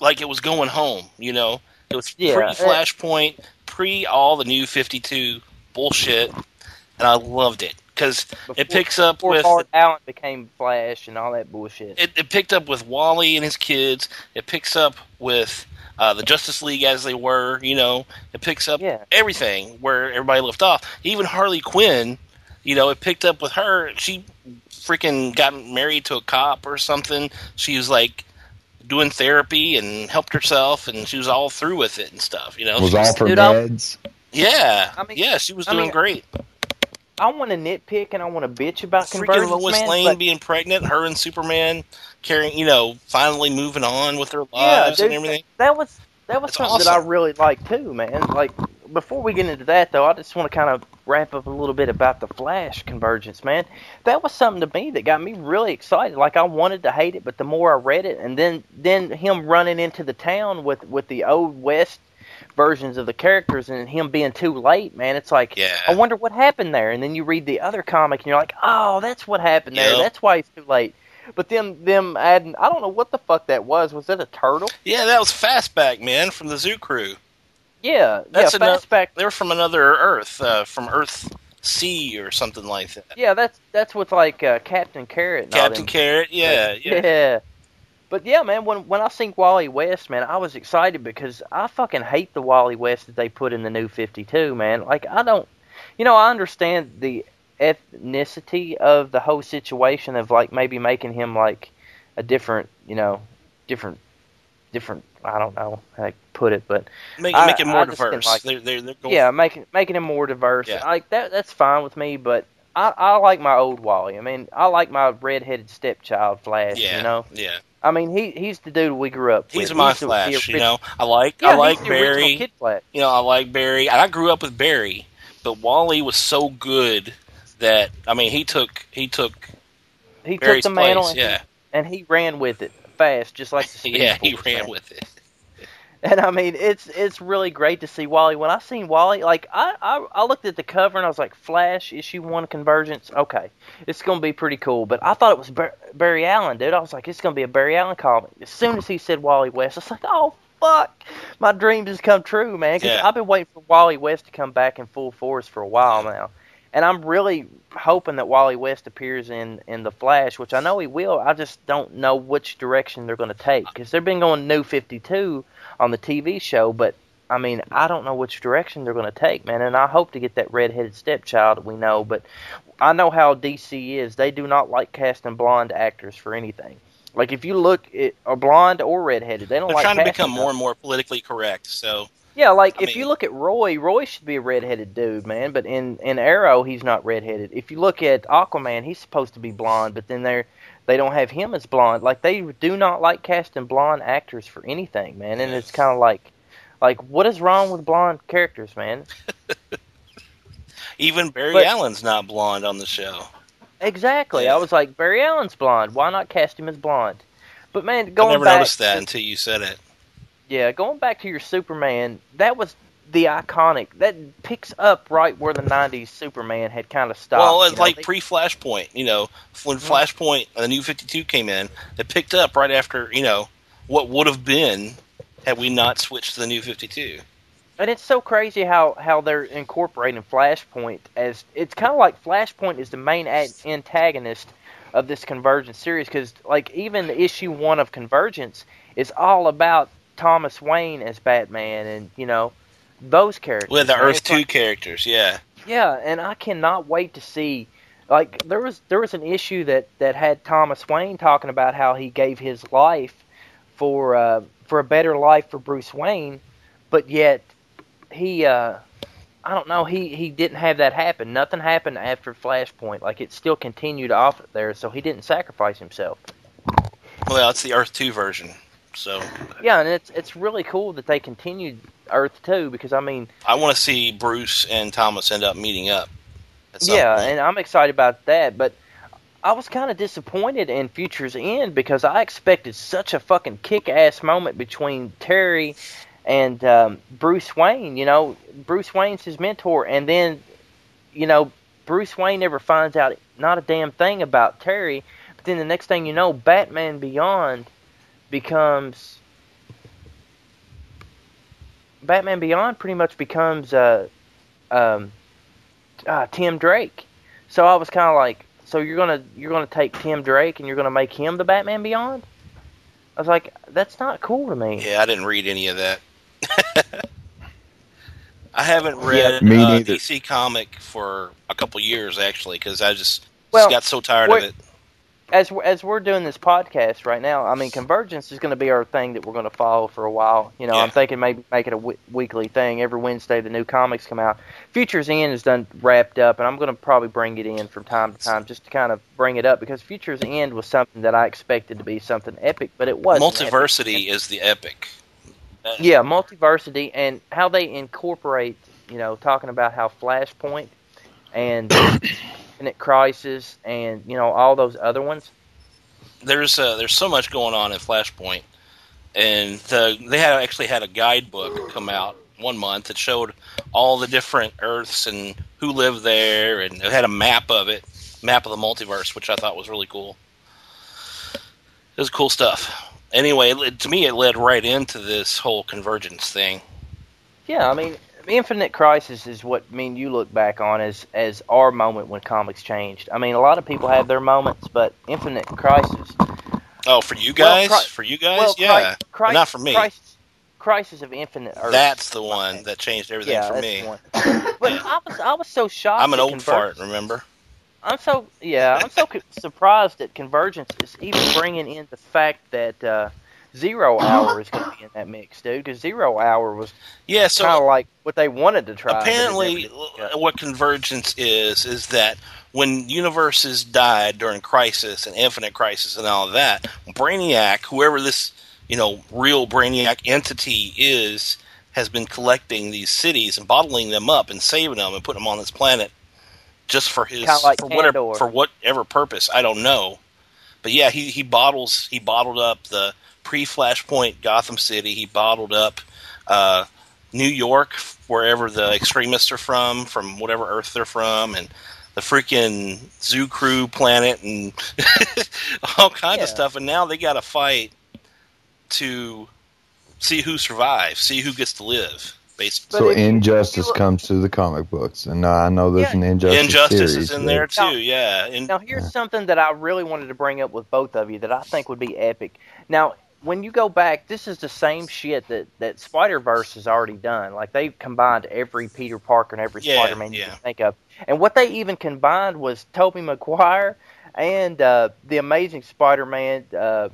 S3: like it was going home. You know, it was
S2: Yeah,
S3: pre Flashpoint, pre all the new Fifty Two bullshit, and I loved it because it picks up
S2: Before
S3: with
S2: Bart Allen became Flash and all that bullshit.
S3: it, it picked up with Wally and his kids. It picks up with uh, the Justice League as they were. You know, it picks up
S2: Yeah.
S3: everything where everybody left off. Even Harley Quinn, you know, it picked up with her. She freaking got married to a cop or something. She was like doing therapy and helped herself, and she was all through with it and stuff. You know,
S1: was
S3: She
S1: all for
S2: Dude, I'm-
S1: meds.
S3: yeah,
S2: I mean-
S3: yeah, she was
S2: I
S3: doing
S2: mean,
S3: great.
S2: I want to nitpick and I want to bitch about
S3: Freaking Lois
S2: man,
S3: Lane
S2: but-
S3: being pregnant, her and Superman carrying, you know, finally moving on with their
S2: Yeah,
S3: lives and everything.
S2: that was that was
S3: That's
S2: something that I really liked too, man. Like before we get into that though, I just want to kind of wrap up a little bit about the Flash convergence, man. That was something to me that got me really excited. Like I wanted to hate it, but the more I read it, and then then him running into the town with with the old West versions of the characters and him being too late, man. It's like
S3: Yeah.
S2: I wonder what happened there. And then you read the other comic and you're like, oh, that's what happened there. That's why he's too late. But then them adding, I don't know what the fuck that was. Was that a turtle?
S3: Yeah, that was Fastback, man, from the Zoo Crew.
S2: Yeah,
S3: That's
S2: yeah. Fastback.
S3: They were from another Earth, uh, from Earth C or something like that.
S2: Yeah, that's that's with like uh, Captain Carrot.
S3: Captain. Carrot, yeah, yeah.
S2: yeah. But yeah, man, when when I seen Wally West, man, I was excited because I fucking hate the Wally West that they put in the new 52, man. Like I don't, you know, I understand the ethnicity of the whole situation of like maybe making him like a different, you know, different, different. I don't know how to put it, but
S3: Make,
S2: I-
S3: make it more diverse.
S2: like-
S3: they're, they're, they're going
S2: yeah, making making him more diverse.
S3: Yeah.
S2: Like that, that's fine with me. But I, I like my old Wally. I mean, I like my redheaded stepchild Flash.
S3: yeah,
S2: You know,
S3: yeah.
S2: I mean, he he's the dude we grew up with.
S3: He's my
S2: the- the
S3: Flash, you know. I like
S2: Yeah,
S3: I like
S2: he's the
S3: Barry.
S2: Kid Flash.
S3: You know, I like Barry. I grew up with Barry, but Wally was so good that I mean, he took he took
S2: He
S3: Barry's
S2: took the mantle
S3: Yeah,
S2: and he ran with it fast, just like the
S3: yeah, he ran
S2: man.
S3: with it.
S2: And I mean, it's it's really great to see Wally. When I seen Wally, like I, I I looked at the cover and I was like, Flash issue one convergence. Okay, it's gonna be pretty cool. But I thought it was Bar- Barry Allen, dude. I was like, it's gonna be a Barry Allen comic. As soon as he said Wally West, I was like, oh fuck, my dreams has come true, man. Because
S3: Yeah.
S2: I've been waiting for Wally West to come back in full force for a while now. And I'm really hoping that Wally West appears in, in the Flash, which I know he will. I just don't know which direction they're going to take because they've been going New 52 on the TV show, but I mean, I don't know which direction they're going to take, man. And I hope to get that redheaded stepchild we know, but I know how DC is. They do not like casting blonde actors for anything. Like if you look at a blonde or redheaded, they don't like
S3: They're
S2: like
S3: trying to become
S2: them.
S3: more and more politically correct. So
S2: Yeah, like
S3: I
S2: if
S3: mean-
S2: you look at Roy, Roy should be a redheaded dude, man. But in in Arrow, he's not redheaded. If you look at Aquaman, he's supposed to be blonde, but then they're they don't have him as blonde. Like they do not like casting blonde actors for anything, man. And it's kind of like, like what is wrong with blonde characters, man?
S3: even Barry
S2: But-
S3: Allen's not blonde on the show.
S2: Exactly. I was like, Barry Allen's blonde. Why not cast him as blonde? But man, going I
S3: never
S2: back,
S3: noticed that until you said it.
S2: Yeah, going back to your Superman, that was the iconic. That picks up right where the '90s Superman had kind of stopped.
S3: well, it's like pre Flashpoint. You know, when
S2: Mm-hmm.
S3: Flashpoint, the new Fifty Two came in, it picked up right after you know what would have been had we not switched to the new Fifty Two.
S2: and it's so crazy how how they're incorporating Flashpoint as it's kind of like Flashpoint is the main antagonist of this Convergence series because like even issue one of Convergence is all about Thomas Wayne as Batman and you know those characters.
S3: With the. Earth
S2: It's
S3: Two
S2: like-
S3: characters, yeah.
S2: Yeah, and I cannot wait to see. Like there was there was an issue that that had Thomas Wayne talking about how he gave his life for uh, for a better life for Bruce Wayne, but yet he uh, I don't know he he didn't have that happen. Nothing happened after Flashpoint. Like it still continued off there, so he didn't sacrifice himself.
S3: Well, it's the Earth Two version. So
S2: Yeah, and it's it's really cool that they continued Earth Two because I mean
S3: I want to see Bruce and Thomas end up meeting up.
S2: Yeah,
S3: point.
S2: and I'm excited about that. But I was kind of disappointed in Future's End because I expected such a fucking kick-ass moment between Terry and um, Bruce Wayne. You know, Bruce Wayne's his mentor, and then you know Bruce Wayne never finds out not a damn thing about Terry. But then the next thing you know, Batman Beyond becomes Batman Beyond pretty much becomes uh, um, uh, Tim Drake. So I was kind of like, so you're gonna you're gonna take Tim Drake and you're gonna make him the Batman Beyond? I was like, that's not cool to me.
S3: Yeah, I didn't read any of that. I haven't read
S1: Me
S3: uh. DC comic for a couple years actually because I just
S2: Well,
S3: got so tired of it.
S2: As we're, as we're doing this podcast right now, I mean, Convergence is going to be our thing that we're going to follow for a while. You know, I'm thinking maybe make it a w- weekly thing. Every Wednesday, the new comics come out. Futures End is done wrapped up, and I'm going to probably bring it in from time to time just to kind of bring it up because Futures End was something that I expected to be something epic, but it wasn't. epic.
S3: Multiversity is the epic.
S2: Yeah, multiversity and how they incorporate you know, talking about how Flashpoint and Infinite Crisis and you know all those other ones.
S3: There's uh, there's so much going on in Flashpoint, and the, they had actually had a guidebook come out one month that showed all the different Earths and who lived there, and it had a map of it, map of the multiverse, which I thought was really cool. It was cool stuff. Anyway, it, to me, it led right into this whole convergence thing.
S2: Yeah, I mean, Infinite Crisis is what I mean. You look back on as as our moment when comics changed. I mean, a lot of people have their moments, but Infinite Crisis.
S3: Oh, for you
S2: Well,
S3: guys,
S2: Cri-
S3: for you guys,
S2: well,
S3: yeah,
S2: Cri-
S3: But not for me.
S2: Crisis, Crisis of Infinite Earth.
S3: That's the one that changed everything
S2: yeah,
S3: for
S2: that's
S3: me.
S2: the one. But I was I was so shocked.
S3: I'm an old fart, remember?
S2: I'm so yeah. I'm so surprised that Convergence is even bringing in the fact that uh, Zero Hour is going to be in that mix, dude. Because Zero Hour was
S3: Yeah. So
S2: kind of like what they wanted to try.
S3: apparently
S2: never did. Yeah.
S3: what convergence is is that when universes died during crisis and infinite crisis and all of that brainiac whoever this you know real brainiac entity is has been collecting these cities and bottling them up and saving them and putting them on this planet just for his
S2: like
S3: for whatever
S2: Kandor.
S3: for whatever purpose i don't know but yeah he he bottles he bottled up the pre flashpoint gotham city he bottled up uh New York, wherever the extremists are from, from whatever Earth they're from, and the freaking Zoo Crew planet, and all kinds
S2: Yeah.
S3: of stuff. And now they got to fight to see who survives, see who gets to live. Basically,
S1: So injustice
S2: if look-
S1: comes to the comic books, and I know there's
S2: Yeah.
S1: an injustice.
S3: Injustice
S1: series,
S3: is in
S1: but-
S3: there
S2: Now-
S3: too. Yeah, and
S2: Now, here's something that I really wanted to bring up with both of you that I think would be epic. Now, when you go back, this is the same shit that, that Spider Verse has already done. Like they've combined every Peter Parker and every
S3: Yeah,
S2: Spider Man you
S3: yeah.
S2: can think of. And what they even combined was Tobey Maguire and uh, the Amazing Spider Man. Uh,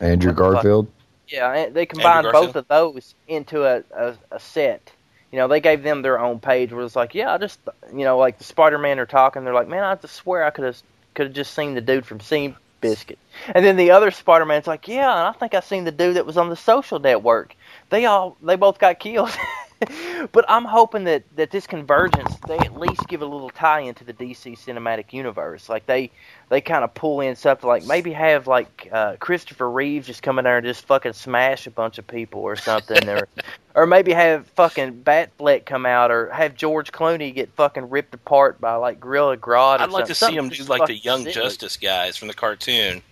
S1: Andrew
S2: What fuck?
S1: Garfield.
S2: yeah, they combined both of those into a, a, a set. You know, they gave them their own page where it's like, yeah, I just, you know, like the Spider Man are talking. They're like, man, I just swear I could have could have just seen the dude from Sea Biscuit. And then the other Spider Man's like, yeah, and I think I seen the dude that was on the Social Network. They all, they both got killed. but I'm hoping that that this convergence, they at least give a little tie into the DC cinematic universe. Like they they kind of pull in something like maybe have like uh, Christopher Reeves just come in there and just fucking smash a bunch of people or something, or or maybe have fucking Batfleck come out, or have George Clooney get fucking ripped apart by like Gorilla Grodd.
S3: I'd like to see
S2: something.
S3: him do like the Young
S2: silly.
S3: Justice guys from the cartoon.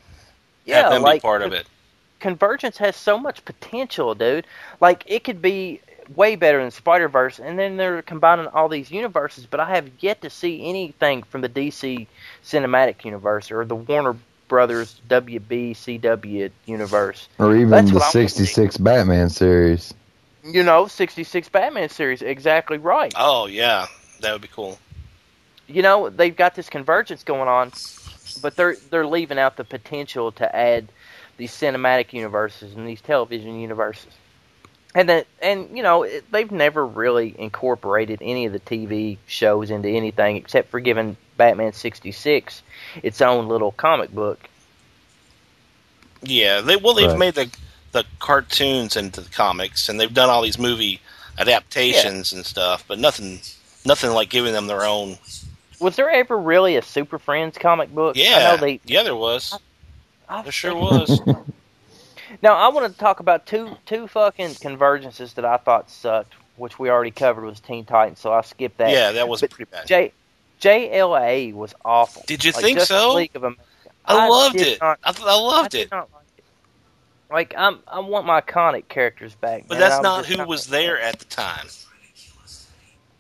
S2: Yeah,
S3: Have them
S2: like
S3: be part of it.
S2: Convergence has so much potential, dude. Like it could be way better than Spider Verse, and then they're combining all these universes. But I have yet to see anything from the DC cinematic universe or the Warner Brothers WB universe.
S1: Or even
S2: That's
S1: the
S2: what I wanna see.
S1: 66 Batman series.
S2: You know, 66 Batman series, exactly right.
S3: Oh yeah, that would be cool.
S2: You know, they've got this convergence going on, but they're they're leaving out the potential to add these cinematic universes and these television universes. And that, and you know, it, they've never really incorporated any of the TV shows into anything except for giving Batman 66 its own little comic book.
S3: Yeah, they well they've
S1: Right.
S3: made the the cartoons into the comics, and they've done all these movie adaptations and stuff, but nothing nothing like giving them their own.
S2: Was there ever really a Super Friends comic book? Yeah, I
S3: Yeah,
S2: know they.
S3: yeah, there was.
S2: I
S3: There sure was.
S2: Now I want to talk about two two fucking convergences that I thought sucked, which we already covered was Teen Titans, so I skipped that.
S3: yeah, that was
S2: But
S3: pretty bad.
S2: J JLA was awful.
S3: Did you
S2: Like,
S3: think
S2: Justice
S3: so?
S2: League of America.
S3: I, loved it.
S2: not-
S3: I, th- I loved
S2: I
S3: it.
S2: like it. Like I'm, I want my iconic characters back.
S3: But
S2: man.
S3: that's not who was there at the time.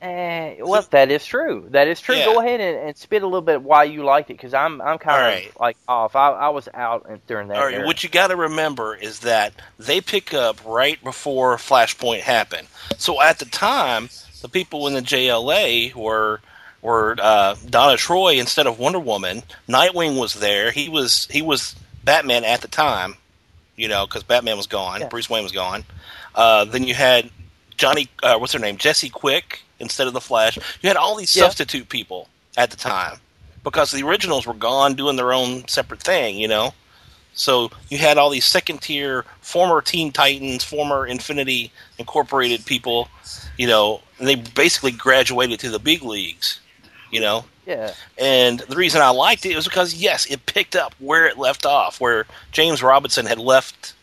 S2: Eh, well, that is true. That is true.
S3: Yeah.
S2: Go ahead and, and spit a little bit why you liked it, because I'm I'm kind of
S3: Alright.
S2: like off. I, I was out during that.
S3: All right,
S2: era.
S3: what you got to remember is that they pick up right before Flashpoint happened. So at the time, the people in the JLA were were uh, Donna Troy instead of Wonder Woman. Nightwing was there. He was he was Batman at the time, you know, because Batman was gone.
S2: Yeah.
S3: Bruce Wayne was gone. Uh, then you had Johnny, uh, what's her name, Jesse Quick instead of the Flash. You had all these
S2: Yeah.
S3: substitute people at the time because the originals were gone doing their own separate thing, you know. So you had all these second tier former Teen Titans, former Infinity Incorporated people, you know, and they basically graduated to the big leagues, you know.
S2: Yeah.
S3: And the reason I liked it was because yes, it picked up where it left off, where James Robinson had left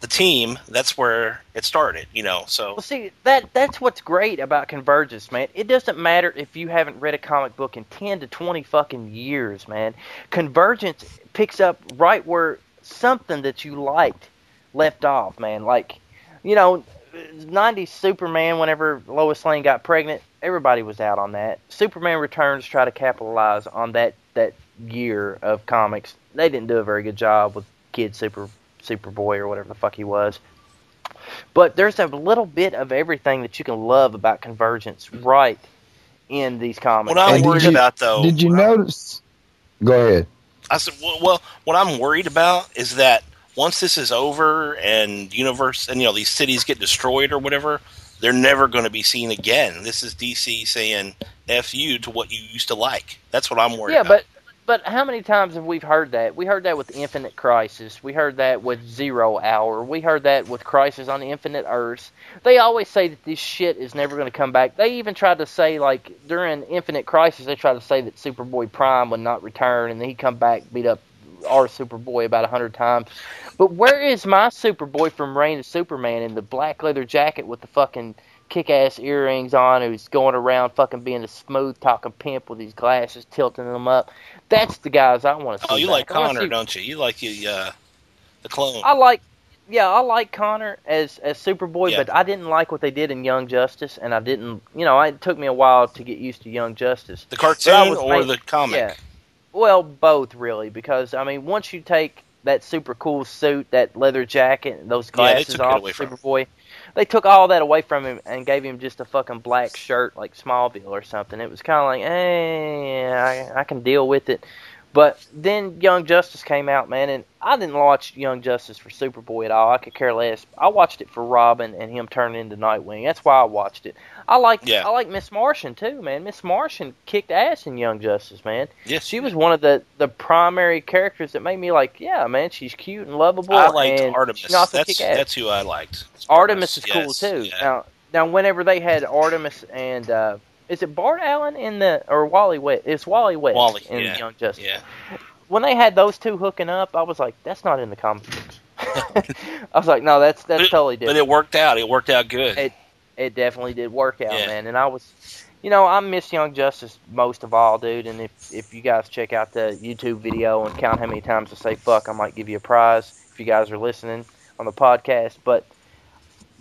S3: the team. That's where it started, you know. So
S2: Well, see that that's what's great about Convergence, man. It doesn't matter if you haven't read a comic book in ten to twenty fucking years, man. Convergence picks up right where something that you liked left off, man. Like, you know, '90s Superman. Whenever Lois Lane got pregnant, everybody was out on that. Superman Returns try to capitalize on that that year of comics. They didn't do a very good job with Kid Super Superboy or whatever the fuck he was. But there's a little bit of everything that you can love about Convergence right in these comics.
S3: what I'm
S1: And did
S3: worried
S1: you-
S3: about though,
S1: Did you notice? Go ahead.
S3: I said, well, well, what I'm worried about is that once this is over and universe and you know these cities get destroyed or whatever, they're never going to be seen again. This is DC saying "f you" to what you used to like. That's what I'm worried
S2: yeah,
S3: about.
S2: But how many times have we heard that? We heard that with Infinite Crisis. We heard that with Zero Hour. We heard that with Crisis on Infinite Earths. They always say that this shit is never going to come back. They even tried to say like during Infinite Crisis, they tried to say that Superboy Prime would not return, and then he'd come back, beat up our Superboy about a hundred times. But where is my Superboy from Reign of Superman in the black leather jacket with the fucking kick-ass earrings on, who's going around fucking being a smooth talking pimp with his glasses tilting them up? That's the guys I want to see.
S3: oh, you
S2: back.
S3: like Connor,
S2: see-
S3: don't you? You like the uh, the clone.
S2: I like, yeah, I like Connor as as Superboy,
S3: Yeah.
S2: but I didn't like what they did in Young Justice, and I didn't, you know, it took me a while to get used to Young Justice.
S3: the cartoon or
S2: made-
S3: the comic?
S2: Yeah. Well, both really, because I mean, once you take that super cool suit, that leather jacket, and those glasses
S3: it
S2: off. Superboy, they took all that away from him and gave him just a fucking black shirt like Smallville or something. It was kind of like, eh, I, I can deal with it. But then Young Justice came out, man, and I didn't watch Young Justice for Superboy at all. I could care less. I watched it for Robin and him turning into Nightwing. That's why I watched it. I like
S3: Yeah.
S2: I like Miss Martian too, man. Miss Martian kicked ass in Young Justice, man.
S3: Yes,
S2: She was one of the the primary characters that made me like, yeah, man, she's cute and lovable.
S3: I liked
S2: and
S3: Artemis. That's that's who I liked.
S2: Artemis is cool too.
S3: yeah.
S2: Now, now, whenever they had Artemis and uh, is it Bart Allen in the or Wally West? It's Wally West
S3: Wally,
S2: in
S3: yeah,
S2: Young Justice.
S3: Yeah,
S2: When they had those two hooking up, I was like, that's not in the comic books. I was like, no, that's that's totally different.
S3: but it worked out. It worked out good.
S2: It- it definitely did work out,
S3: Yeah.
S2: man. And I was, you know, I miss Young Justice most of all, dude. And if if you guys check out the YouTube video and count how many times I say fuck, I might give you a prize if you guys are listening on the podcast. But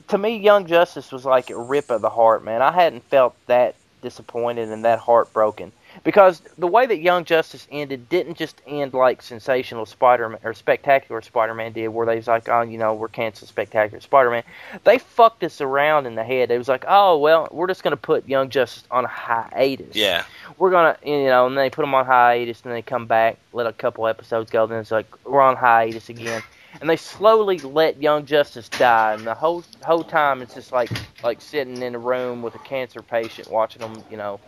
S2: to me, Young Justice was like a rip of the heart, man. I hadn't felt that disappointed and that heartbroken because the way that Young Justice ended didn't just end like sensational Spider-Man or spectacular Spider-Man did, where they was like, oh, you know, we're canceling spectacular Spider-Man. They fucked us around in the head. It was like, oh well, we're just gonna put Young Justice on a hiatus.
S3: yeah,
S2: we're gonna, you know, and they put them on hiatus, and they come back, let a couple episodes go, then it's like we're on hiatus again. And they slowly let Young Justice die, and the whole whole time it's just like like sitting in a room with a cancer patient, watching them, you know,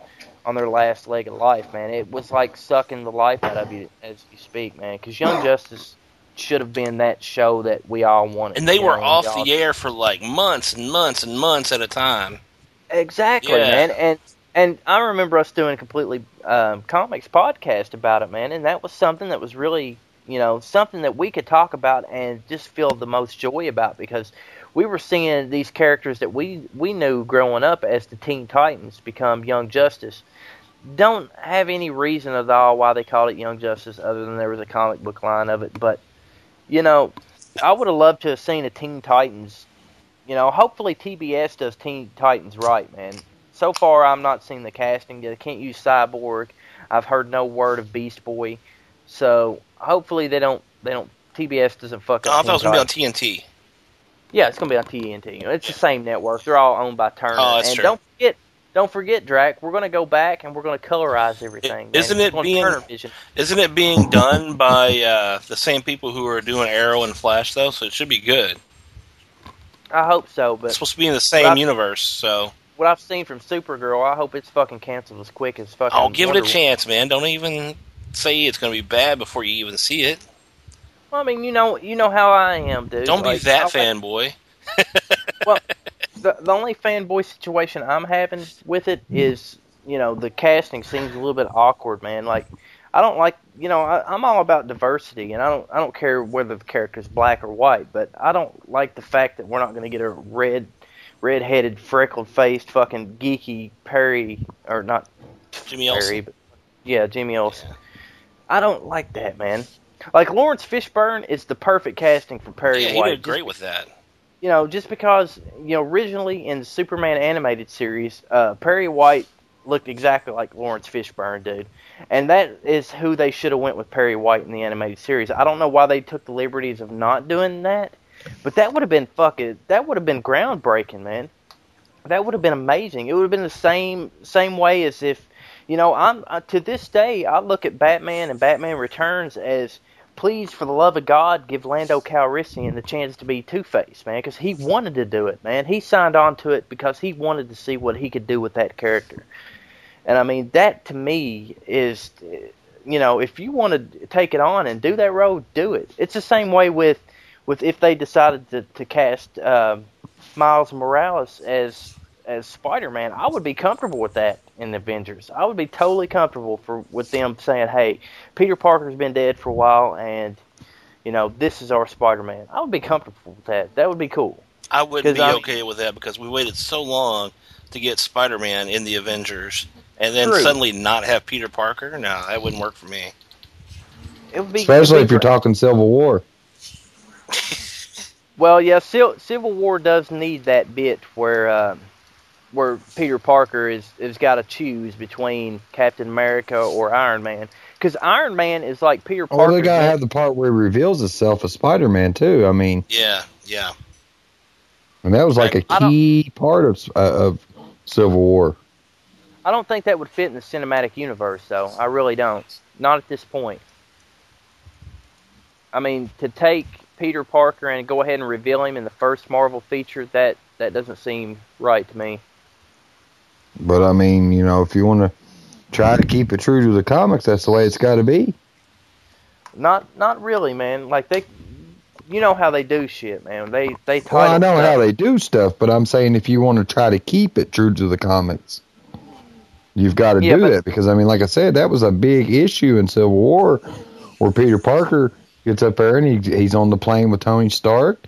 S2: on their last leg of life, man. It was like sucking the life out of you as you speak, man. Because Young Justice should have been that show that we all wanted.
S3: and they were
S2: know,
S3: off the air for like months and months and months at a time.
S2: Exactly,
S3: Yeah.
S2: man. And and I remember us doing a completely um, comics podcast about it, man. And that was something that was really, you know, something that we could talk about and just feel the most joy about because we were seeing these characters that we we knew growing up as the Teen Titans become Young Justice. Don't have any reason at all why they called it Young Justice other than there was a comic book line of it. But you know, I would have loved to have seen a Teen Titans. You know, hopefully TBS does Teen Titans right, man. So far, I'm not seeing the casting. They can't use Cyborg. I've heard no word of Beast Boy. So hopefully they don't. They don't. TBS doesn't fuck
S3: Oh,
S2: up.
S3: I thought it was gonna be on TNT.
S2: Yeah, it's gonna be on TNT. It's the same network. They're all owned by Turner.
S3: Oh, that's
S2: and
S3: true.
S2: don't forget, don't forget, Drac. We're gonna go back and we're gonna colorize everything.
S3: Isn't it being- Isn't it being done by uh, the same people who are doing Arrow and Flash though? So it should be good.
S2: I hope so, but It's
S3: supposed to be in the same universe, so
S2: what I've seen from Supergirl, I hope it's fucking canceled as quick as fucking.
S3: I'll give it a chance, man. Don't even say it's going to be bad before you even see it.
S2: Well, I mean, you know, you know how I am, dude.
S3: Don't
S2: Like,
S3: be that fanboy.
S2: well, the the only fanboy situation I'm having with it is, you know, the casting seems a little bit awkward, man. Like, I don't like, you know, I, I'm all about diversity, and I don't, I don't care whether the character's black or white, but I don't like the fact that we're not going to get a red, red-headed, freckled-faced, fucking geeky Perry, or not
S3: Jimmy Olsen.
S2: But yeah, Jimmy Olsen. I don't like that, man. Like Laurence Fishburne is the perfect casting for Perry
S3: Yeah, he
S2: White.
S3: did great with that.
S2: you know, just because you know originally in the Superman animated series, uh, Perry White looked exactly like Laurence Fishburne, dude, and that is who they should have went with Perry White in the animated series. I don't know why they took the liberties of not doing that, but that would have been fucking that would have been groundbreaking, man. That would have been amazing. It would have been the same same way as if, you know, I'm uh, to this day I look at Batman and Batman Returns as please, for the love of God, give Lando Calrissian the chance to be Two Face, man, because he wanted to do it, man. He signed on to it because he wanted to see what he could do with that character. And I mean, that to me is, you know, if you want to take it on and do that role, do it. It's the same way with, with if they decided to, to cast um Miles Morales as as Spider Man, I would be comfortable with that in the Avengers. I would be totally comfortable for with them saying, "Hey, Peter Parker's been dead for a while, and you know this is our Spider Man." I would be comfortable with that. That would be cool.
S3: I wouldn't
S2: 'Cause
S3: be
S2: I'm-
S3: okay with that because we waited so long to get Spider-Man in the Avengers, and then
S2: True.
S3: suddenly not have Peter Parker. No, that wouldn't work for me.
S2: It would be
S1: Especially if you're talking Civil War.
S2: Well, yeah, Civil, Civil War does need that bit where uh, where Peter Parker is is got to choose between Captain America or Iron Man. Because Iron Man is like Peter
S1: Oh,
S2: Parker.
S1: they gotta have the part where he reveals himself as Spider Man too. I mean,
S3: Yeah, yeah.
S1: and that was like a key part of uh, of Civil War.
S2: I don't think that would fit in the cinematic universe, though. I really don't. Not at this point. I mean, to take Peter Parker and go ahead and reveal him in the first Marvel feature, that that doesn't seem right to me.
S1: But I mean, you know, if you want to try to keep it true to the comics, that's the way it's got to be.
S2: Not not really, man. Like they, you know how they do shit, man. They they
S1: Well, I know how they do stuff, but I'm saying if you want to try to keep it true to the comics, you've got to
S2: Yeah,
S1: do that because I mean, like I said, that was a big issue in Civil War, where Peter Parker gets up there and he, he's on the plane with Tony Stark,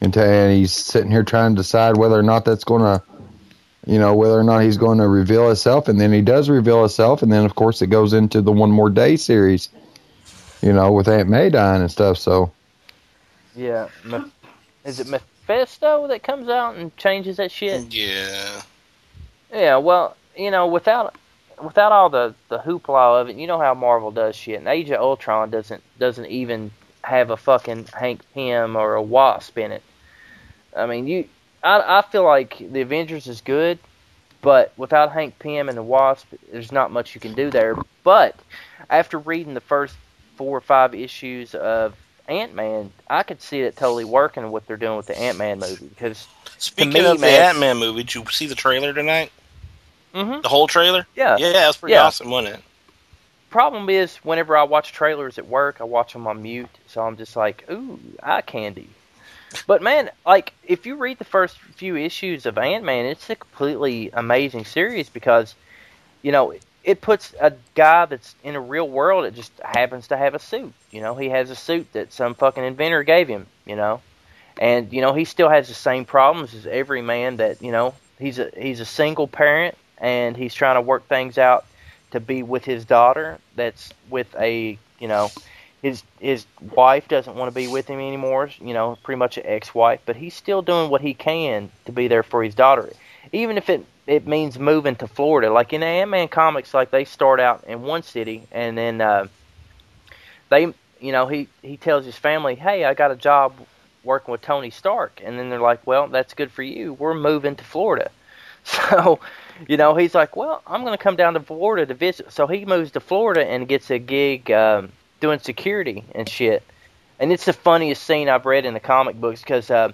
S1: and, t- and he's sitting here trying to decide whether or not that's going to, you know, whether or not he's going to reveal himself, and then he does reveal himself, and then of course it goes into the One More Day series, you know, with Aunt May dying and stuff. So
S2: Yeah, Meph- is it Mephisto that comes out and changes that shit?
S3: Yeah.
S2: Yeah, well, you know, without without all the the hoopla of it, you know how Marvel does shit. And Age of Ultron doesn't doesn't even have a fucking Hank Pym or a Wasp in it. I mean, you, I I feel like the Avengers is good, but without Hank Pym and the Wasp, there's not much you can do there. But after reading the first four or five issues of Ant Man, I could see it totally working what they're doing with the Ant Man movie because
S3: Speaking
S2: me,
S3: of the Ant Man movie, did you see the trailer tonight?
S2: Mhm.
S3: The whole trailer?
S2: yeah,
S3: Yeah, that was pretty
S2: Yeah.
S3: awesome, wasn't it?
S2: problem is whenever I watch trailers at work, I watch them on mute, so I'm just like, ooh, eye candy. But man, like if you read the first few issues of Ant Man, it's a completely amazing series because, you know, it puts a guy that's in a real world that just happens to have a suit. You know, he has a suit that some fucking inventor gave him. You know, and you know he still has the same problems as every man that you know he's a he's a single parent and he's trying to work things out to be with his daughter that's with a you know his his wife doesn't want to be with him anymore you know pretty much an ex-wife but he's still doing what he can to be there for his daughter. Even if it it means moving to Florida. Like in Ant-Man comics like they start out in one city and then uh they you know he he tells his family hey I got a job working with Tony Stark. And then they're like well that's good for you. We're moving to Florida. So you know, he's like, well, I'm going to come down to Florida to visit. So he moves to Florida and gets a gig um, doing security and shit. And it's the funniest scene I've read in the comic books because uh,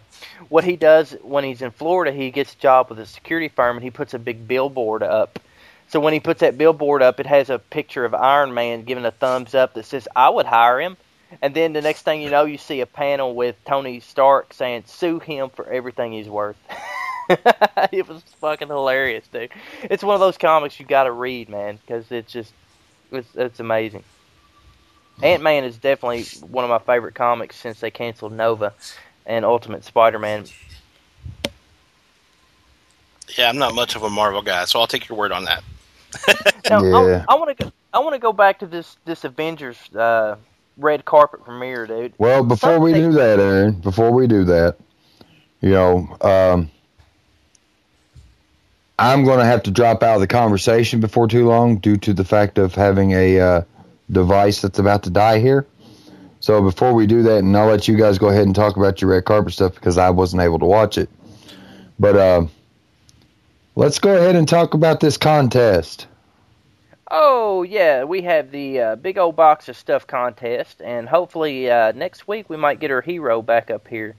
S2: what he does when he's in Florida, he gets a job with a security firm and he puts a big billboard up. So when he puts that billboard up, it has a picture of Iron Man giving a thumbs up that says, I would hire him. And then the next thing you know, you see a panel with Tony Stark saying, "Sue him for everything he's worth." it was fucking hilarious, dude. It's one of those comics you got to read, man, because it's just it's it's amazing. Ant Man is definitely one of my favorite comics since they canceled Nova and Ultimate Spider-Man.
S3: Yeah, I'm not much of a Marvel guy, so I'll take your word on that.
S2: Now,
S1: Yeah.
S2: I, want to go. I want to go back to this this Avengers uh, red carpet premiere, dude.
S1: Well, before we do that, Aaron, before we do that, you know, um, I'm going to have to drop out of the conversation before too long due to the fact of having a uh, device that's about to die here. So before we do that, and I'll let you guys go ahead and talk about your red carpet stuff because I wasn't able to watch it. But uh, let's go ahead and talk about this contest.
S2: Oh yeah, we have the uh, big old box of stuff contest, and hopefully uh, next week we might get our hero back up here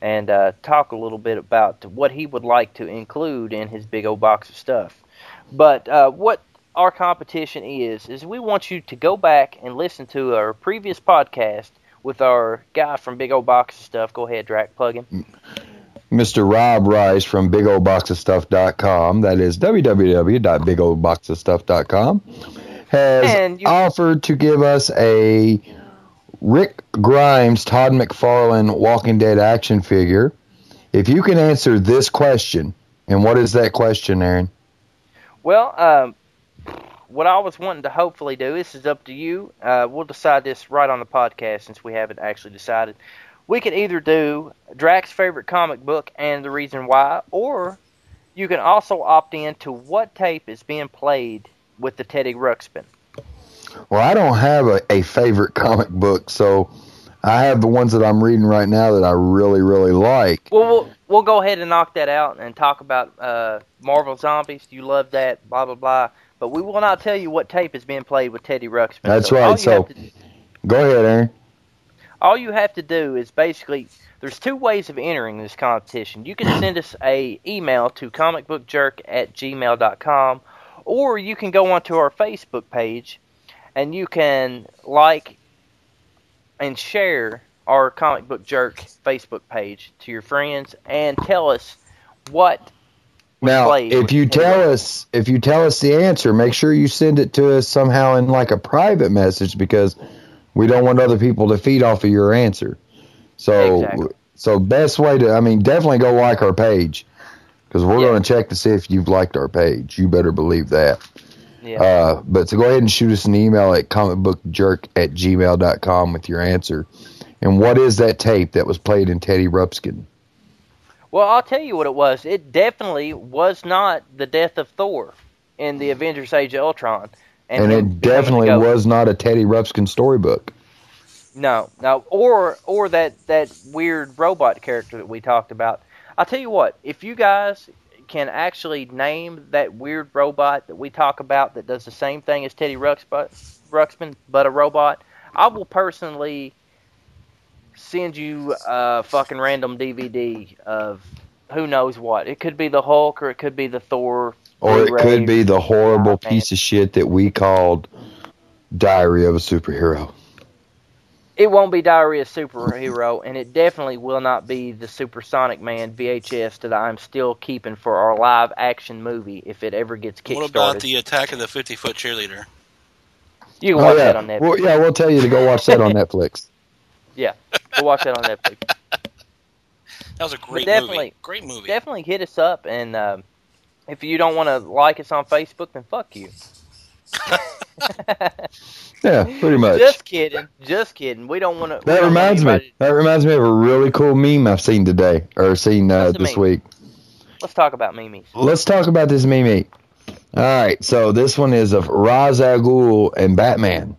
S2: and uh, talk a little bit about what he would like to include in his big old box of stuff. But uh, what our competition is is we want you to go back and listen to our previous podcast with our guy from Big Old Box of Stuff. Go ahead, Drac, plug him.
S1: Mr. Rob Rice from Big Old Box of BigOldBoxOfStuff.com. That is www.bigoldboxofstuff.com. Has
S2: you-
S1: offered to give us a Rick Grimes, Todd McFarlane Walking Dead action figure. If you can answer this question, and what is that question, Aaron?
S2: Well, um, what I was wanting to hopefully do, this is up to you. Uh, we'll decide this right on the podcast since we haven't actually decided. We can either do Drac's favorite comic book and the reason why, or you can also opt in to what tape is being played with the Teddy Ruxpin.
S1: Well, I don't have a, a favorite comic book, so I have the ones that I'm reading right now that I really, really like.
S2: Well, we'll we'll go ahead and knock that out and talk about uh, Marvel Zombies. You love that, blah blah blah. But we will not tell you what tape is being played with Teddy Ruxpin.
S1: That's
S2: So
S1: right, so-
S2: to-
S1: Go ahead, Aaron.
S2: all you have to do is basically there's two ways of entering this competition. You can send us a email to comicbookjerk at gmail.com or you can go onto our Facebook page and you can like and share our comic book jerk Facebook page to your friends and tell us what
S1: Now, if you tell us if you tell us the answer, make sure you send it to us somehow in like a private message because we don't want other people to feed off of your answer. So,
S2: Exactly.
S1: so best way to I mean, definitely go like our page because we're
S2: Yeah.
S1: going to check to see if you've liked our page. You better believe that.
S2: yeah.
S1: Uh, but to go ahead and shoot us an email at comicbookjerk at gmail.com with your answer. And what is that tape that was played in Teddy Rupskin?
S2: Well, I'll tell you what it was. It definitely was not the death of Thor in the Avengers Age of Ultron.
S1: And,
S2: him
S1: it definitely was not a Teddy Rupskin storybook.
S2: No, no, or or that that weird robot character that we talked about. I'll tell you what, if you guys can actually name that weird robot that we talk about that does the same thing as Teddy Ruxpin, Ruxpin but a robot, I will personally send you a fucking random DVD of who knows what. It could be the Hulk or it could be the Thor.
S1: Or it could be the horrible
S2: Oh,
S1: piece of shit that we called Diary of a Superhero.
S2: It won't be Diary of a Superhero, and it definitely will not be the Supersonic Man VHS that I'm still keeping for our live action movie if it ever gets kickstarted.
S3: What about the Attack of the 50 Foot Cheerleader?
S2: you can oh, watch
S1: oh, yeah.
S2: that on Netflix.
S1: Well, yeah, we'll tell you to go watch that on Netflix.
S2: Yeah, go watch that on Netflix.
S3: That was a great
S2: definitely-
S3: movie. Great movie.
S2: Definitely hit us up, and um, if you don't want to like us on Facebook, then fuck you.
S1: Yeah, pretty much.
S2: Just kidding, just kidding. We don't want to.
S1: that reminds me. That reminds me of a really cool meme I've seen today, or seen uh, this
S2: meme?
S1: week.
S2: Let's talk about memes.
S1: Let's talk about this meme. All right, so this one is of Ra's al Ghul and Batman.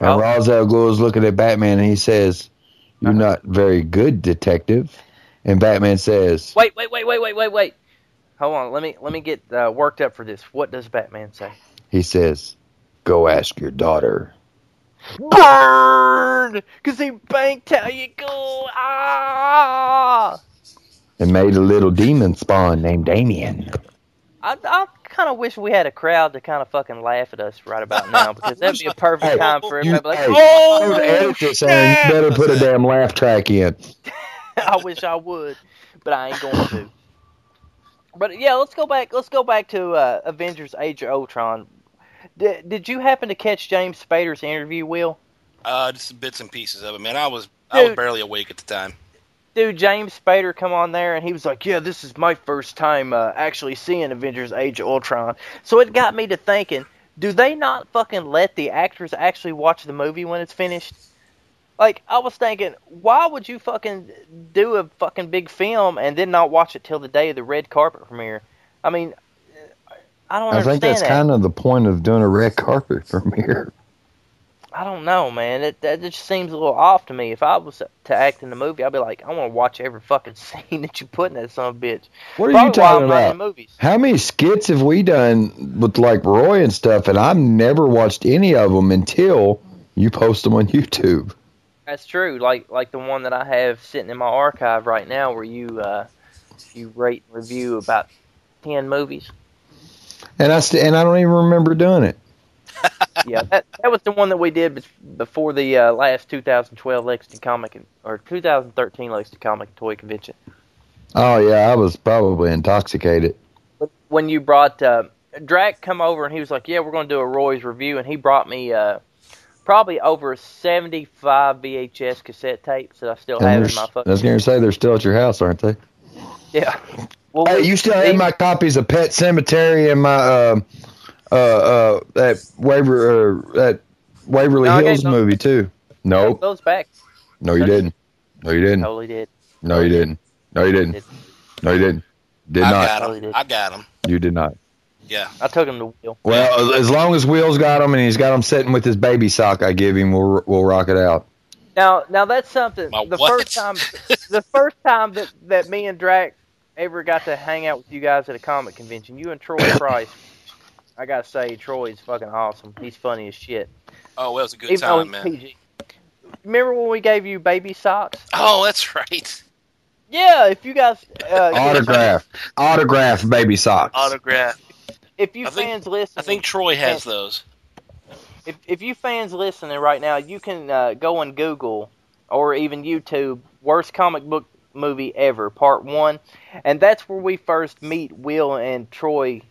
S1: And
S2: Oh.
S1: Ra's al looking at Batman and he says, "You're not very good, detective." And Batman says,
S2: Wait, wait, wait, wait, wait, wait, wait. Hold on. Let me let me get uh, worked up for this. What does Batman say?
S1: "He says, go ask your daughter."
S2: Burn! Cause he banked how you go. Ah!
S1: And made a little demon spawn named Damian.
S2: I, I kind of wish we had a crowd to kind of fucking laugh at us right about now because that'd be a perfect
S1: Hey,
S2: time for
S1: you-
S2: everybody.
S1: hey,
S2: oh,
S1: I would edit this, Aaron. You better put a damn laugh track in.
S2: I wish I would, but I ain't going to. But yeah, let's go back. Let's go back to uh, Avengers: Age of Ultron. Did, did you happen to catch James Spader's interview, Will?
S3: Uh, just bits and pieces of it, man. I was I was barely awake at the time.
S2: Dude, James Spader come on there and he was like, "Yeah, this is my first time uh, actually seeing Avengers: Age of Ultron." So it got me to thinking: Do they not fucking let the actors actually watch the movie when it's finished? Like, I was thinking, why would you fucking do a fucking big film and then not watch it till the day of the red carpet premiere? I mean, I don't
S1: I
S2: understand
S1: think that's
S2: that.
S1: kind of the point of doing a red carpet premiere.
S2: I don't know, man. It that just seems a little off to me. If I was to act in the movie, I'd be like, I want to watch every fucking scene that you put in that son of a bitch.
S1: What are
S2: Probably
S1: you talking
S2: I'm not in
S1: about?
S2: movies.
S1: How many skits have we done with like Roy and stuff, and I've never watched any of them until you post them on YouTube.
S2: That's true. Like like the one that I have sitting in my archive right now, where you uh, you rate and review about ten movies.
S1: And I st- and I don't even remember doing it.
S2: Yeah, that that was the one that we did before the uh, last 2012 Lexington Comic and, or 2013 Lexington Comic and Toy Convention.
S1: Oh yeah, I was probably intoxicated.
S2: When you brought uh, Drac come over and he was like, "Yeah, we're going to do a Roy's review," and he brought me uh, probably over 75 VHS cassette tapes that I still
S1: And
S2: have in my
S1: s- I was going to say they're still at your house, aren't they?
S2: yeah. Well,
S1: Hey, you still have my copies of Pet Sematary and my uh, uh, uh, that Waver uh, that Waverly
S2: No,
S1: Hills
S2: those-
S1: movie too. Nope.
S2: those back.
S1: No, you didn't. No, you didn't.
S2: Totally did.
S1: No, you didn't. No, you didn't. No, you didn't. Did
S3: I
S1: not.
S3: got him. I got him.
S1: You did not.
S3: Yeah.
S2: I took him to Will.
S1: Well, as long as Will's got him and he's got him sitting with his baby sock I give him, we'll we'll rock it out.
S2: Now, now that's something.
S3: My
S2: the
S3: what?
S2: first time, the first time that that me and Drac ever got to hang out with you guys at a comic convention, you and Troy Price. I gotta say, Troy's fucking awesome. He's funny as shit.
S3: Oh, well, it was a good
S2: Even
S3: time, man.
S2: PG. Remember when we gave you baby socks?
S3: Oh, that's right.
S2: Yeah, if you guys uh,
S1: Autograph, autograph baby socks.
S3: Autograph.
S2: if you
S3: I think-
S2: fans listen,
S3: I think Troy has those.
S2: if if you fans listening right now, you can uh, go on Google or even YouTube worst comic book movie ever, part one, and that's where we first meet Will and Troy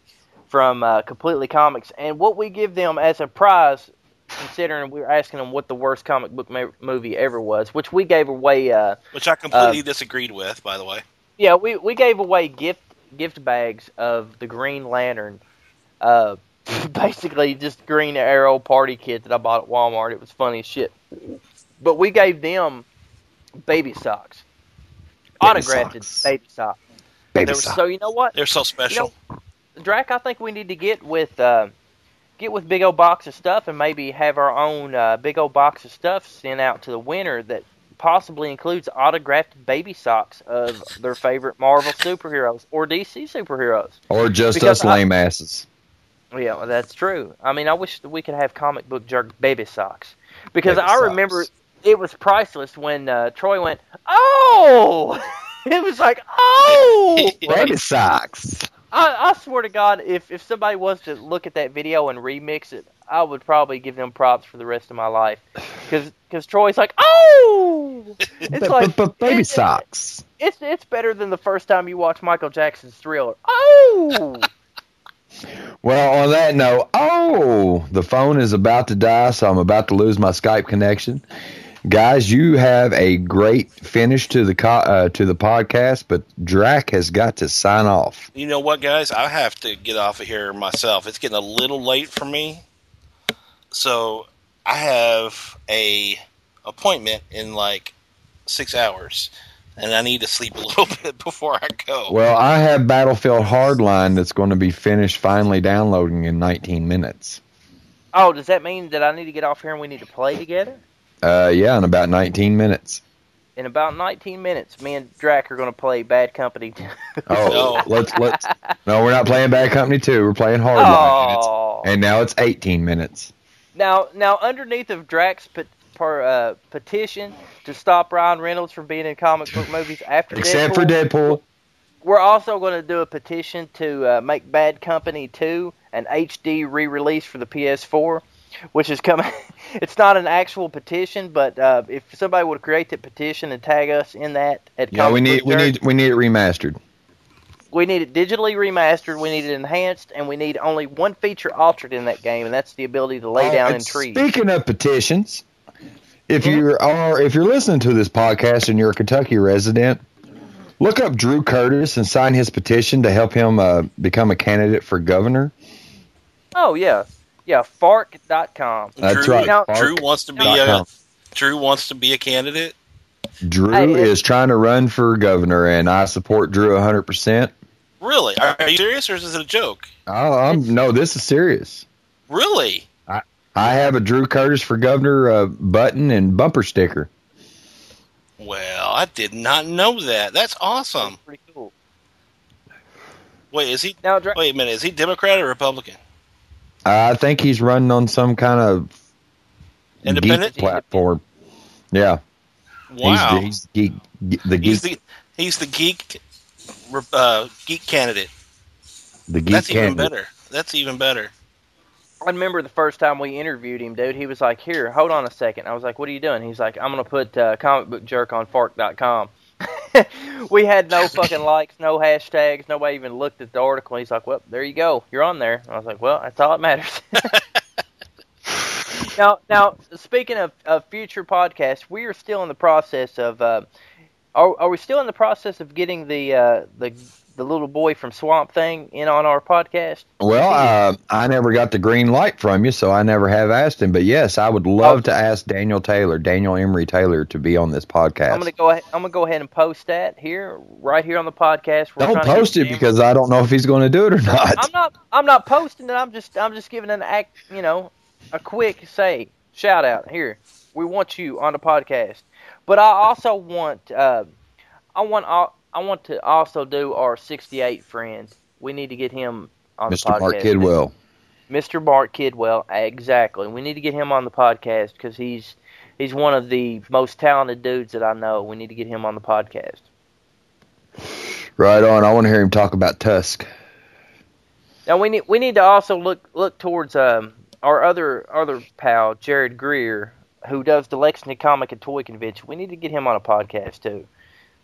S2: from uh, Completely Comics, and what we give them as a prize, considering we were asking them what the worst comic book ma- movie ever was, which we gave away. Uh,
S3: Which I completely disagreed with, by the way.
S2: yeah, we we gave away gift gift bags of the Green Lantern. Uh, basically just Green Arrow party kit that I bought at Walmart. It was funny as shit. But we gave them baby socks,
S1: Baby
S2: autographed
S1: socks.
S2: baby socks.
S1: baby socks.
S2: so you know what,
S3: They're so special.
S2: Drac? I think we need to get with uh, get with big old box of stuff and maybe have our own uh, big old box of stuff sent out to the winner that possibly includes autographed baby socks of their favorite Marvel superheroes or DC superheroes.
S1: or just
S2: because
S1: us
S2: I-
S1: lame asses.
S2: Yeah, well, that's true. I mean, I wish that we could have comic book jerk baby socks because
S1: Baby
S2: I
S1: socks.
S2: remember it was priceless when uh, Troy went, "Oh!" it was like, "Oh!"
S1: Baby socks.
S2: I, I swear to God, if if somebody was to look at that video and remix it, I would probably give them props for the rest of my life because Troy's like, "Oh!" It's like
S1: but, but baby
S2: it-
S1: socks.
S2: It's it's better than the first time you watch Michael Jackson's Thriller. Oh!
S1: Well, on that note, oh, the phone is about to die, so I'm about to lose my Skype connection. Guys, you have a great finish to the co- uh, to the podcast, but Drac has got to sign off.
S3: You know what, guys? I have to get off of here myself. It's getting a little late for me. So I have a appointment in like six hours, and I need to sleep a little bit before I go.
S1: Well, I have Battlefield Hardline that's going to be finished finally downloading in 19 minutes.
S2: Oh, does that mean that I need to get off here and we need to play together?
S1: Uh, yeah, in about 19 minutes.
S2: In about 19 minutes, me and Drac are going to play Bad Company.
S1: Oh, let's let's. No, we're not playing Bad Company 2. We're playing Hardline. and
S2: oh.
S1: And now it's 18 minutes.
S2: Now, now underneath of Drac's pet, per, uh, petition to stop Ryan Reynolds from being in comic book movies after
S1: Except
S2: Deadpool,
S1: for Deadpool.
S2: we're also going to do a petition to uh, make Bad Company 2 an HD re-release for the PS4, which is coming. it's not an actual petition, but uh, if somebody would create that petition and tag us in that at
S1: Yeah, we need
S2: Book
S1: we need we need it remastered.
S2: we need it digitally remastered, we need it enhanced, and we need only one feature altered in that game, and that's the ability to lay
S1: Uh,
S2: down in
S1: and
S2: trees.
S1: Speaking of petitions, if
S2: Mm-hmm.
S1: you are if you're listening to this podcast and you're a Kentucky resident, look up Drew Curtis and sign his petition to help him uh, become a candidate for governor.
S2: Oh yeah, yeah. Fark.com.
S1: That's
S3: Drew,
S1: right.
S2: Now-
S3: Drew wants to be a
S1: com.
S3: Drew wants to be a candidate.
S1: Drew
S2: Hey, it-
S1: is trying to run for governor, and I support Drew 100. percent
S3: Really? Are, are you serious, or is it a joke?
S1: I'm no, this is serious.
S3: Really?
S1: I have a Drew Curtis for governor uh, button and bumper sticker.
S3: Well, I did not know that. That's awesome.
S2: Pretty cool.
S3: Wait, is he?
S2: Now, Dra-
S3: Wait a minute. Is he Democrat or Republican?
S1: I think he's running on some kind of
S3: Independent?
S1: geek platform. Yeah,
S3: Wow.
S1: he's, he's geek, the geek,
S3: He's the he's the geek uh, geek candidate.
S1: the geek
S3: That's even better. That's even better.
S2: I remember the first time we interviewed him, dude. He was like, "Here, hold on a second. I was like, "What are you doing?" He's like, "I'm gonna put uh, comic book jerk on Fark.com." we had no fucking likes, no hashtags. Nobody even looked at the article. He's like, "Well, there you go. You're on there." I was like, "Well, that's all that matters." now, now speaking of, of future podcasts, we are still in the process of. Uh, are, are we still in the process of getting the uh, the the little boy from Swamp Thing in on our podcast?
S1: Well, uh, I never got the green light from you, so I never have asked him. But yes, I would love to ask Daniel Taylor, Daniel Emery Taylor, to be on this podcast.
S2: I'm gonna go. Ahead, I'm gonna go ahead and post that here, right here on the podcast. We're
S1: Don't
S2: trying to get
S1: post it because I don't know if he's going to do it or not.
S2: I'm not. I'm not posting it. I'm just. I'm just giving an act. You know, a quick say shout out here. We want you on the podcast, but I also want. Uh, I want. al- I want to also do our 68 friend. We need to get him on the podcast. Mr.
S1: Mark Kidwell.
S2: Mr. Mark Kidwell, exactly. We need to get him on the podcast because he's he's one of the most talented dudes that I know. We need to get him on the podcast.
S1: Right on. I want to hear him talk about Tusk.
S2: Now we need we need to also look look towards um, our other other pal Jared Greer, who does the Lexington Comic and Toy Convention. We need to get him on a podcast too.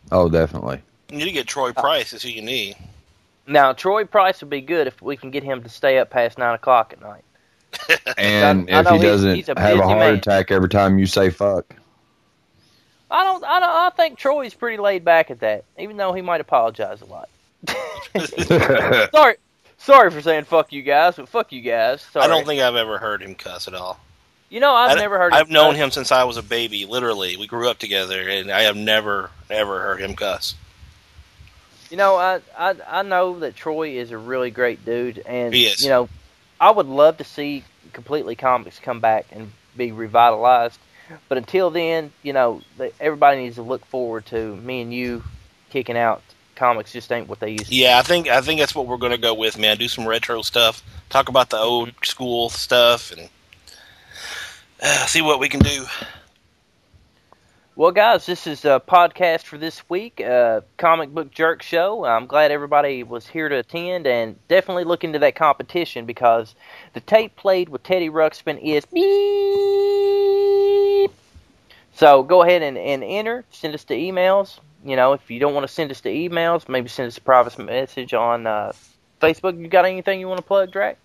S1: Oh, definitely.
S3: You need to get Troy uh, Price. Is who you need.
S2: Now Troy Price would be good if we can get him to stay up past nine o'clock at night.
S1: And
S2: I
S1: if
S2: know
S1: he doesn't
S2: he's a
S1: have a heart
S2: man.
S1: attack every time you say fuck.
S2: I don't I don't I think Troy's pretty laid back at that, even though he might apologize a lot. sorry, sorry for saying fuck you guys, but fuck you guys. Sorry.
S3: I don't think I've ever heard him cuss at all.
S2: you know I've
S3: I-
S2: never heard.
S3: I've
S2: him
S3: known
S2: cuss.
S3: him since I was a baby. Literally, we grew up together, and I have never, ever heard him cuss.
S2: You know, I, I I know that Troy is a really great dude, and
S3: He is.
S2: you know, I would love to see completely comics come back and be revitalized. But until then, you know, everybody needs to look forward to me and you kicking out comics. Just ain't what they used. to
S3: Yeah, I think I think that's what we're going to go with, man. Do some retro stuff, talk about the old school stuff, and uh, see what we can do.
S2: Well, guys, this is a podcast for this week, uh, Comic Book Jerk Show. I'm glad everybody was here to attend, and definitely look into that competition because the tape played with Teddy Ruxpin is beep. So go ahead and, and enter. Send us the emails. You know, if you don't want to send us the emails, maybe send us a private message on uh, Facebook. You got anything you want to plug, Drac?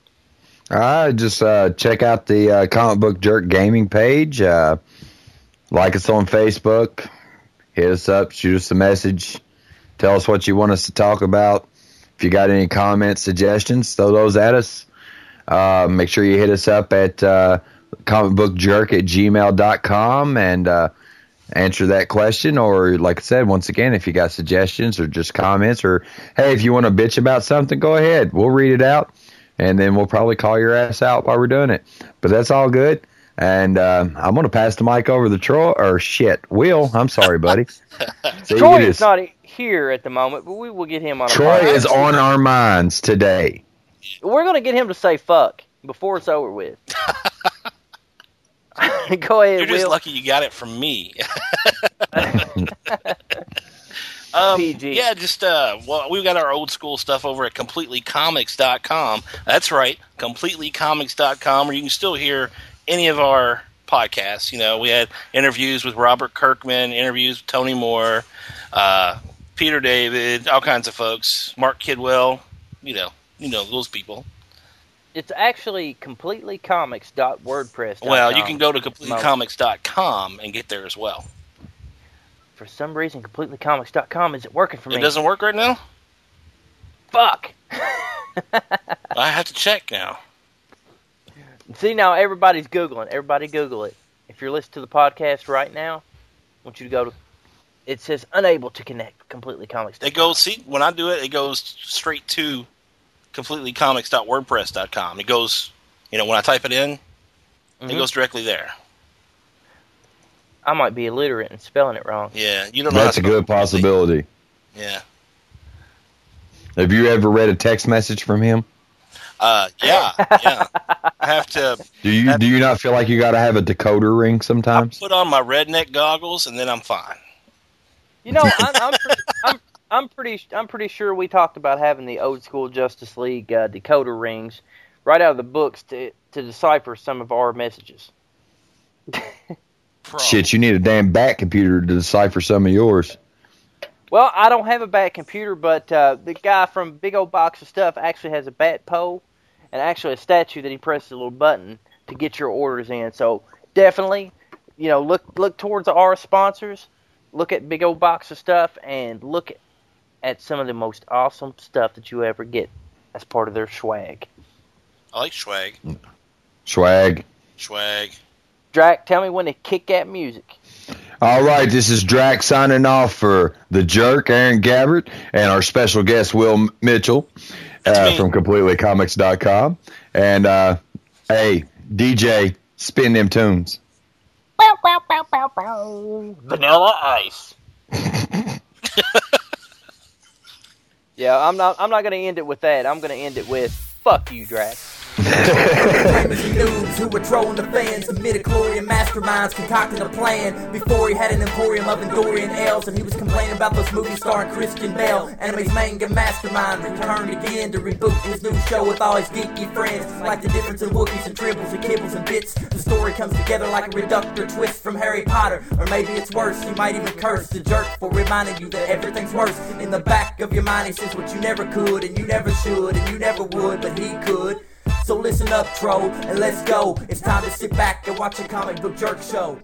S1: All right, just uh, check out the uh, Comic Book Jerk gaming page. Like us on Facebook. Hit us up. Shoot us a message. Tell us what you want us to talk about. If you got any comments, suggestions, throw those at us. Uh, make sure you hit us up at uh, comicbookjerk at gmail.com and uh, answer that question. Or, like I said, once again, if you got suggestions or just comments, or hey, if you want to bitch about something, go ahead. We'll read it out and then we'll probably call your ass out while we're doing it. But that's all good. And uh, I'm going to pass the mic over to Troy, or shit, Will. I'm sorry, buddy. So
S2: Troy
S1: you
S2: is not here at the moment, but we will get him on. A
S1: Troy
S2: podcast.
S1: is on our minds today.
S2: We're gonna get him to say fuck before it's over with. Go ahead,
S3: You're just
S2: Will.
S3: lucky you got it from me. Um,
S2: PG.
S3: Yeah, just uh, well, we've got our old school stuff over at completelycomics.com. That's right, completelycomics.com, where you can still hear any of our podcasts. You know, we had interviews with Robert Kirkman, interviews with Tony Moore, uh, Peter David, all kinds of folks, Mark Kidwell. You know, you know those people.
S2: It's actually completelycomics.wordpress.
S3: Well, you can go to completelycomics.com and get there as well.
S2: For some reason, completelycomics.com isn't working for me.
S3: It doesn't work right now.
S2: Fuck.
S3: I have to check now.
S2: See now, everybody's googling. Everybody Google it. If you're listening to the podcast right now, I want you to go to. It says unable to connect. Completelycomics.com.
S3: It goes. See, when I do it, it goes straight to completelycomics.wordpress.com. It goes. You know, when I type it in,
S2: Mhm.
S3: it goes directly there.
S2: I might be illiterate and spelling it wrong.
S3: Yeah, you don't know.
S1: That's
S3: to
S1: a good possibility.
S3: Yeah.
S1: Have you ever read a text message from him?
S3: Uh, yeah, yeah. I have to
S1: Do you do you not feel like you got to have a decoder ring sometimes?
S3: I put on my redneck goggles and then I'm fine.
S2: You know, I'm I'm, pre- I'm I'm pretty I'm pretty sure we talked about having the old school Justice League uh, decoder rings right out of the books to to decipher some of our messages.
S1: Shit, you need a damn bat computer to decipher some of yours.
S2: Well, I don't have a bat computer, but uh, the guy from Big Old Box of Stuff actually has a bat pole and actually a statue that he presses a little button to get your orders in. So definitely, you know, look look towards our sponsors. Look at Big Old Box of Stuff and look at some of the most awesome stuff that you ever get as part of their swag.
S3: I like swag.
S1: Swag.
S3: Swag.
S2: Drac, tell me when to kick that music.
S1: All right, this is Drac signing off for the jerk, Aaron Gabbard, and our special guest, Will Mitchell
S3: That's
S1: uh,
S3: me.
S1: from CompletelyComics.com. And uh, hey, DJ, spin them tunes.
S2: Vanilla Ice. yeah, I'm not. I'm not gonna end it with that. I'm gonna end it with "fuck you, Drac."
S4: Noobs who were trolling the fans, the midichlorian masterminds concocting a plan. Before he had an emporium of Endorian ales, and he was complaining about those movies starring Christian Bale. Anime's manga mastermind returned again to reboot his new show with all his geeky friends. Like the difference in Wookiees and tribbles and kibbles and bits, the story comes together like a reductor twist from Harry Potter. Or maybe it's worse, you might even curse the jerk for reminding you that everything's worse. In the back of your mind, he says what you never could, and you never should, and you never would, but he could. So listen up, troll, and let's go. It's time to sit back and watch a comic book jerk show.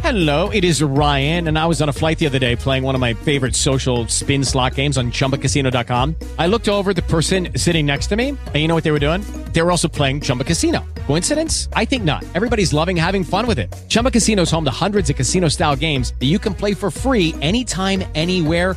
S5: Hello, it is Ryan, and I was on a flight the other day playing one of my favorite social spin slot games on chumbacasino.com. I looked over the person sitting next to me, and you know what they were doing? They were also playing Chumba Casino. Coincidence? I think not. Everybody's loving having fun with it. Chumba Casino is home to hundreds of casino style games that you can play for free anytime, anywhere